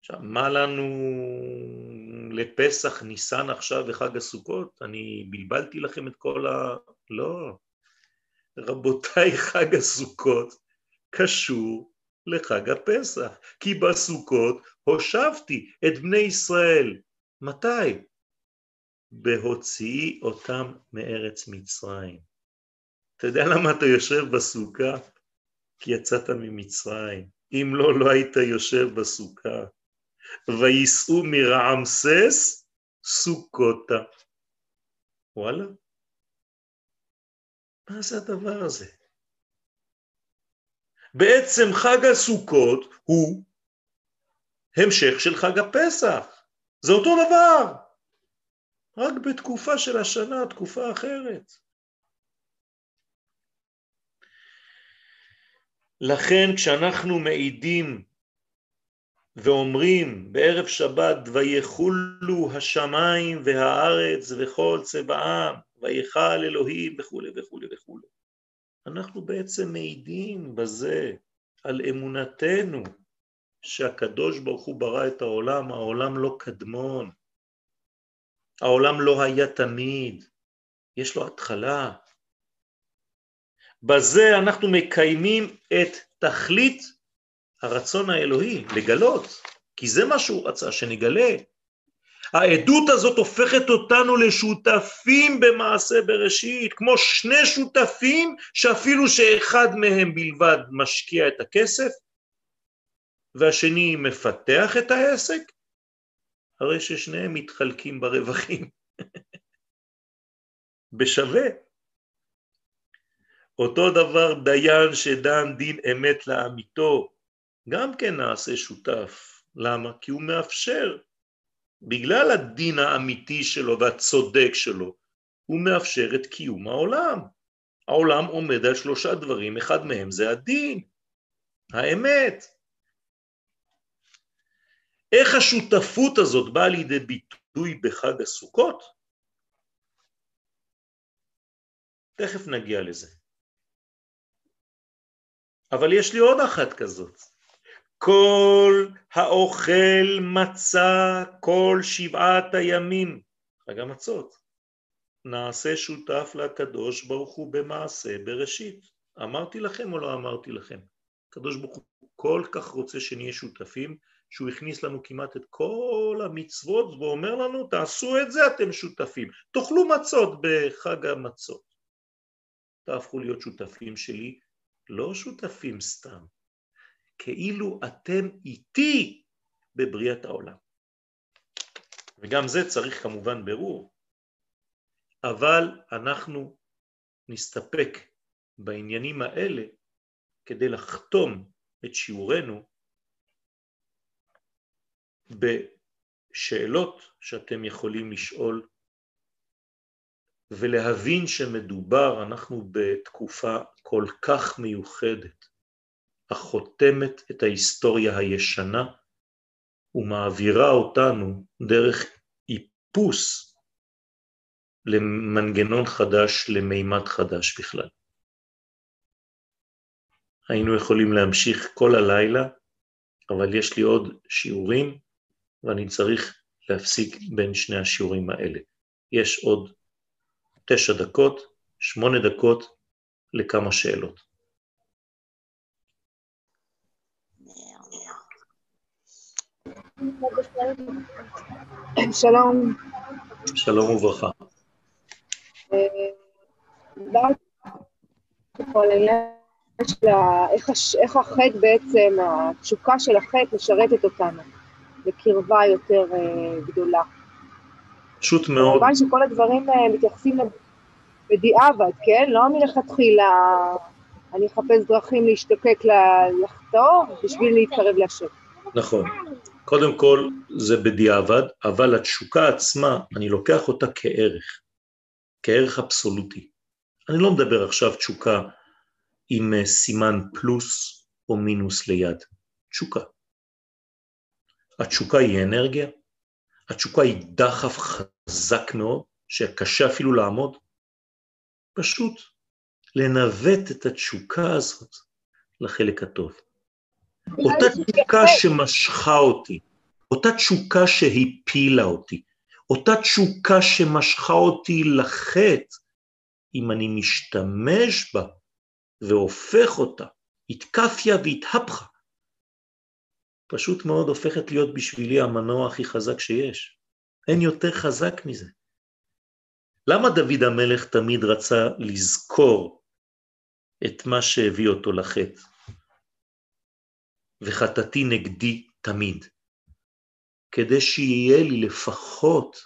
עכשיו, מה לנו לפסח, ניסן עכשיו וחג הסוכות? אני בלבלתי לכם את כל ה... לא. רבותיי, חג הסוכות קשור לחג הפסח, כי בסוכות הושבתי את בני ישראל. מתי? בהוציאי אותם מארץ מצרים. אתה יודע למה אתה יושב בסוכה? כי יצאת ממצרים. אם לא, לא היית יושב בסוכה. וייסעו מרעמסס סוכותה. וואלה? מה זה הדבר הזה? בעצם חג הסוכות הוא המשך של חג הפסח. זה אותו דבר. רק בתקופה של השנה, תקופה אחרת. לכן כשאנחנו מעידים ואומרים בערב שבת ויחולו השמיים והארץ וכל צבעם ויכל אלוהים וכולי וכולי וכולי אנחנו בעצם מעידים בזה על אמונתנו שהקדוש ברוך הוא ברא את העולם, העולם לא קדמון, העולם לא היה תמיד, יש לו התחלה בזה אנחנו מקיימים את תכלית הרצון האלוהי, לגלות, כי זה מה שהוא רצה, שנגלה. העדות הזאת הופכת אותנו לשותפים במעשה בראשית, כמו שני שותפים שאפילו שאחד מהם בלבד משקיע את הכסף והשני מפתח את העסק, הרי ששניהם מתחלקים ברווחים. <laughs> בשווה. אותו דבר דיין שדן דין אמת לאמיתו, גם כן נעשה שותף. למה? כי הוא מאפשר. בגלל הדין האמיתי שלו והצודק שלו, הוא מאפשר את קיום העולם. העולם עומד על שלושה דברים, אחד מהם זה הדין, האמת. איך השותפות הזאת באה לידי ביטוי בחג הסוכות? תכף נגיע לזה. אבל יש לי עוד אחת כזאת. כל האוכל מצה כל שבעת הימים, חג המצות, נעשה שותף לקדוש ברוך הוא במעשה בראשית. אמרתי לכם או לא אמרתי לכם? הקדוש ברוך הוא כל כך רוצה שנהיה שותפים, שהוא הכניס לנו כמעט את כל המצוות ואומר לנו תעשו את זה אתם שותפים, תאכלו מצות בחג המצות. תהפכו להיות שותפים שלי, לא שותפים סתם, כאילו אתם איתי בבריאת העולם. וגם זה צריך כמובן ברור, אבל אנחנו נסתפק בעניינים האלה כדי לחתום את שיעורנו בשאלות שאתם יכולים לשאול ולהבין שמדובר, אנחנו בתקופה כל כך מיוחדת, החותמת את ההיסטוריה הישנה ומעבירה אותנו דרך איפוס למנגנון חדש, למימד חדש בכלל. היינו יכולים להמשיך כל הלילה, אבל יש לי עוד שיעורים ואני צריך להפסיק בין שני השיעורים האלה. יש עוד תשע דקות, שמונה דקות לכמה שאלות. שלום. שלום וברכה. איך החטא בעצם, התשוקה של החטא משרתת אותנו לקרבה יותר אה, גדולה. פשוט מאוד. כמובן שכל הדברים אה, מתייחסים בדיעבד, כן? לא מלכתחילה אני אחפש דרכים להשתוקק לחטוא בשביל להתקרב להשם. נכון. קודם כל זה בדיעבד, אבל התשוקה עצמה, אני לוקח אותה כערך, כערך אבסולוטי. אני לא מדבר עכשיו תשוקה עם אה, סימן פלוס או מינוס ליד, תשוקה. התשוקה היא אנרגיה, התשוקה היא דחף חזק מאוד, שקשה אפילו לעמוד. פשוט לנווט את התשוקה הזאת לחלק הטוב. אותה תשוקה שמשכה אותי, אותה תשוקה שהפילה אותי, אותה תשוקה שמשכה אותי לחטא, אם אני משתמש בה והופך אותה, התקפיה והתהפכה, פשוט מאוד הופכת להיות בשבילי המנוע הכי חזק שיש. אין יותר חזק מזה. למה דוד המלך תמיד רצה לזכור את מה שהביא אותו לחטא? וחטאתי נגדי תמיד, כדי שיהיה לי לפחות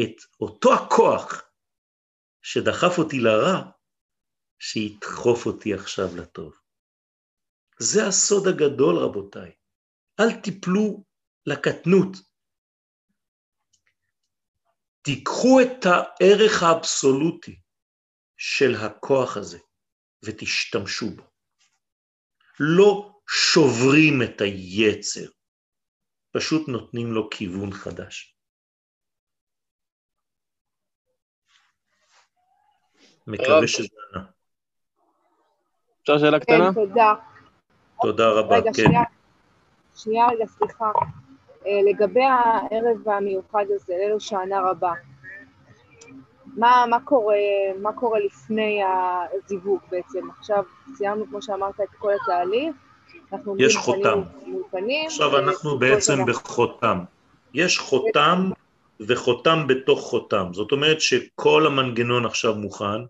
את אותו הכוח שדחף אותי לרע, שידחוף אותי עכשיו לטוב. זה הסוד הגדול, רבותיי. אל תיפלו לקטנות. תיקחו את הערך האבסולוטי של הכוח הזה ותשתמשו בו. לא שוברים את היצר, פשוט נותנים לו כיוון חדש. מקווה שזה ענה. אפשר שאלה קטנה? כן, תודה. תודה רבה, רגע, כן. שנייה, שנייה רגע, סליחה. אה, לגבי הערב המיוחד הזה, ליל הושענא רבה, מה, מה, קורה, מה קורה לפני הזיווג בעצם? עכשיו סיימנו, כמו שאמרת, את כל התהליך, אנחנו יש חותם. פנים. עכשיו אנחנו בעצם בחותם. יש חותם וחותם בתוך חותם. זאת אומרת שכל המנגנון עכשיו מוכן.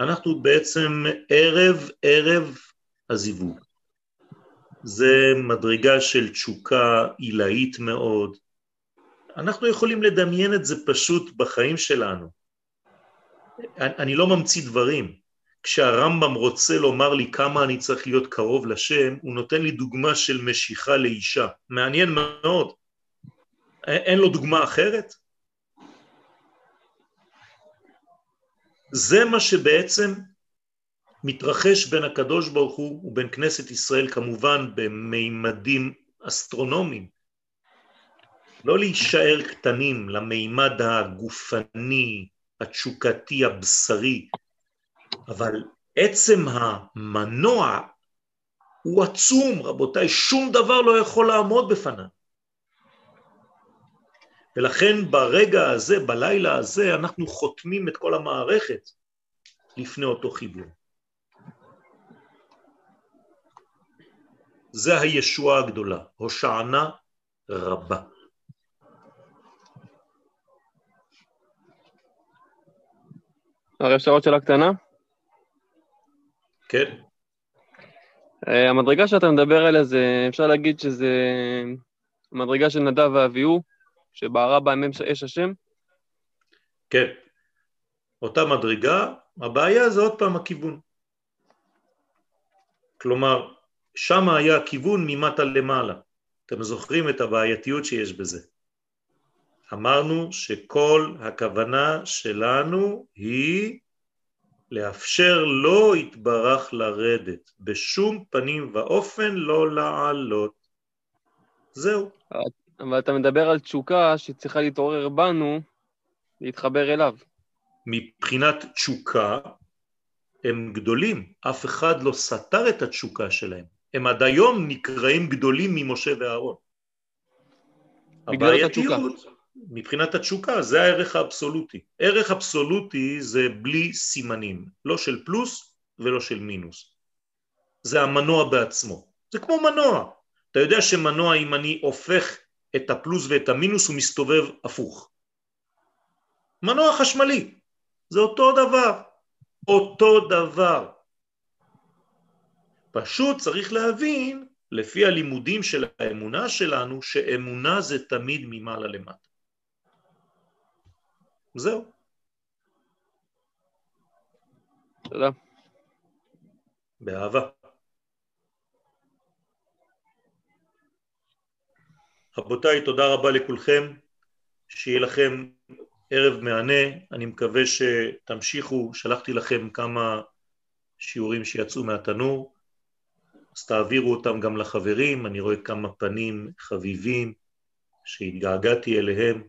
אנחנו בעצם ערב ערב הזיווג. זה מדרגה של תשוקה עילאית מאוד. אנחנו יכולים לדמיין את זה פשוט בחיים שלנו. אני לא ממציא דברים. כשהרמב"ם רוצה לומר לי כמה אני צריך להיות קרוב לשם, הוא נותן לי דוגמה של משיכה לאישה. מעניין מאוד. אין לו דוגמה אחרת? זה מה שבעצם מתרחש בין הקדוש ברוך הוא ובין כנסת ישראל כמובן במימדים אסטרונומיים. לא להישאר קטנים למימד הגופני, התשוקתי, הבשרי, אבל עצם המנוע הוא עצום, רבותיי, שום דבר לא יכול לעמוד בפניו. ולכן ברגע הזה, בלילה הזה, אנחנו חותמים את כל המערכת לפני אותו חיבור. זה הישועה הגדולה, הושענה רבה. הרי אפשר עוד שאלה קטנה? כן. Uh, המדרגה שאתה מדבר עליה, זה, אפשר להגיד שזה המדרגה של נדב ואביהו, שבערה בהם אש השם? כן. אותה מדרגה, הבעיה זה עוד פעם הכיוון. כלומר, שם היה הכיוון ממטה למעלה. אתם זוכרים את הבעייתיות שיש בזה. אמרנו שכל הכוונה שלנו היא לאפשר לו יתברך לרדת, בשום פנים ואופן לא לעלות. זהו. אבל אתה מדבר על תשוקה שצריכה להתעורר בנו, להתחבר אליו. מבחינת תשוקה, הם גדולים, אף אחד לא סתר את התשוקה שלהם. הם עד היום נקראים גדולים ממשה ואהרון. בגלל התשוקה. מבחינת התשוקה זה הערך האבסולוטי. ערך אבסולוטי זה בלי סימנים, לא של פלוס ולא של מינוס. זה המנוע בעצמו. זה כמו מנוע. אתה יודע שמנוע אם אני הופך את הפלוס ואת המינוס הוא מסתובב הפוך. מנוע חשמלי, זה אותו דבר, אותו דבר. פשוט צריך להבין, לפי הלימודים של האמונה שלנו, שאמונה זה תמיד ממעלה למטה. זהו. תודה. באהבה. רבותיי, תודה רבה לכולכם, שיהיה לכם ערב מהנה, אני מקווה שתמשיכו, שלחתי לכם כמה שיעורים שיצאו מהתנור, אז תעבירו אותם גם לחברים, אני רואה כמה פנים חביבים שהתגעגעתי אליהם,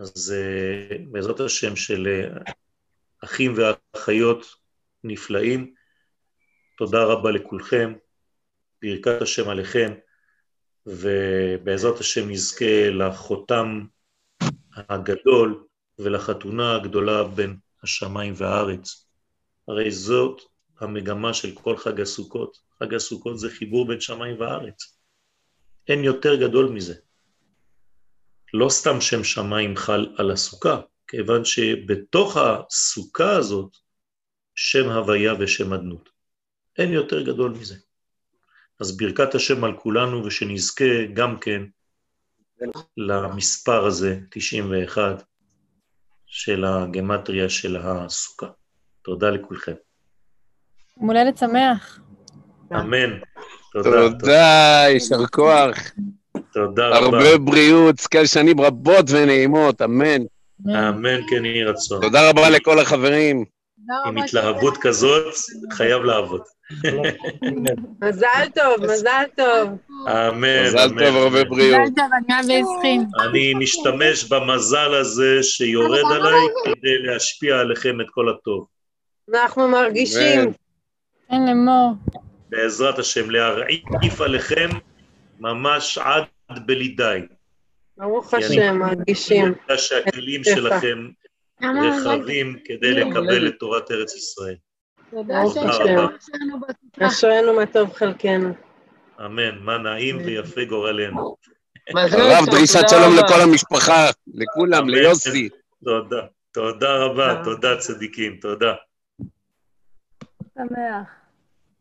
אז uh, בעזרת השם של uh, אחים ואחיות נפלאים, תודה רבה לכולכם, ברכת השם עליכם, ובעזרת השם נזכה לחותם הגדול ולחתונה הגדולה בין השמיים והארץ. הרי זאת המגמה של כל חג הסוכות. חג הסוכות זה חיבור בין שמיים וארץ. אין יותר גדול מזה. לא סתם שם שמיים חל על הסוכה, כיוון שבתוך הסוכה הזאת שם הוויה ושם אדנות. אין יותר גדול מזה. אז ברכת השם על כולנו ושנזכה גם כן למספר הזה, 91, של הגמטריה של הסוכה. תודה לכולכם. יום הולדת שמח. אמן. תודה, תודה, יישר כוח. תודה רבה. הרבה בריאות, זכה שנים רבות ונעימות, אמן. אמן כן יהי רצון. תודה רבה לכל החברים. עם התלהבות כזאת, חייב לעבוד. מזל טוב, מזל טוב. אמן, מזל טוב, הרבה בריאות. מזל טוב, אני אוהב. אני משתמש במזל הזה שיורד עליי כדי להשפיע עליכם את כל הטוב. אנחנו מרגישים. אין לאמור. בעזרת השם, להרעיף עליכם ממש עד בלי די. ברוך השם, מרגישים. אני יודע שהכלים שלכם רחבים כדי לקבל את תורת ארץ ישראל. תודה. רבה. אשרינו מה טוב חלקנו. אמן, מה נעים ויפה גורלנו. הרב, דרישת שלום. לכל המשפחה, לכולם. ליוסי. תודה. תודה רבה, תודה צדיקים, תודה. שמח.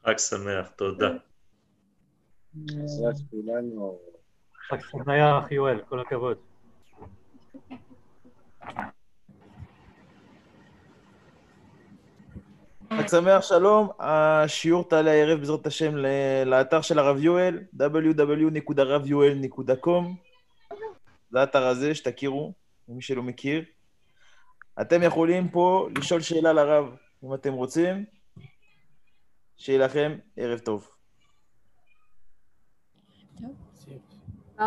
חג שמח, תודה. חג שמח, יואל, כל הכבוד. חג שמח, שלום. השיעור תעלה הערב בעזרת השם ל- לאתר של הרב יואל, www.רביואל.com. זה האתר הזה, שתכירו, למי שלא מכיר. אתם יכולים פה לשאול שאלה לרב, אם אתם רוצים. שיהיה לכם ערב טוב.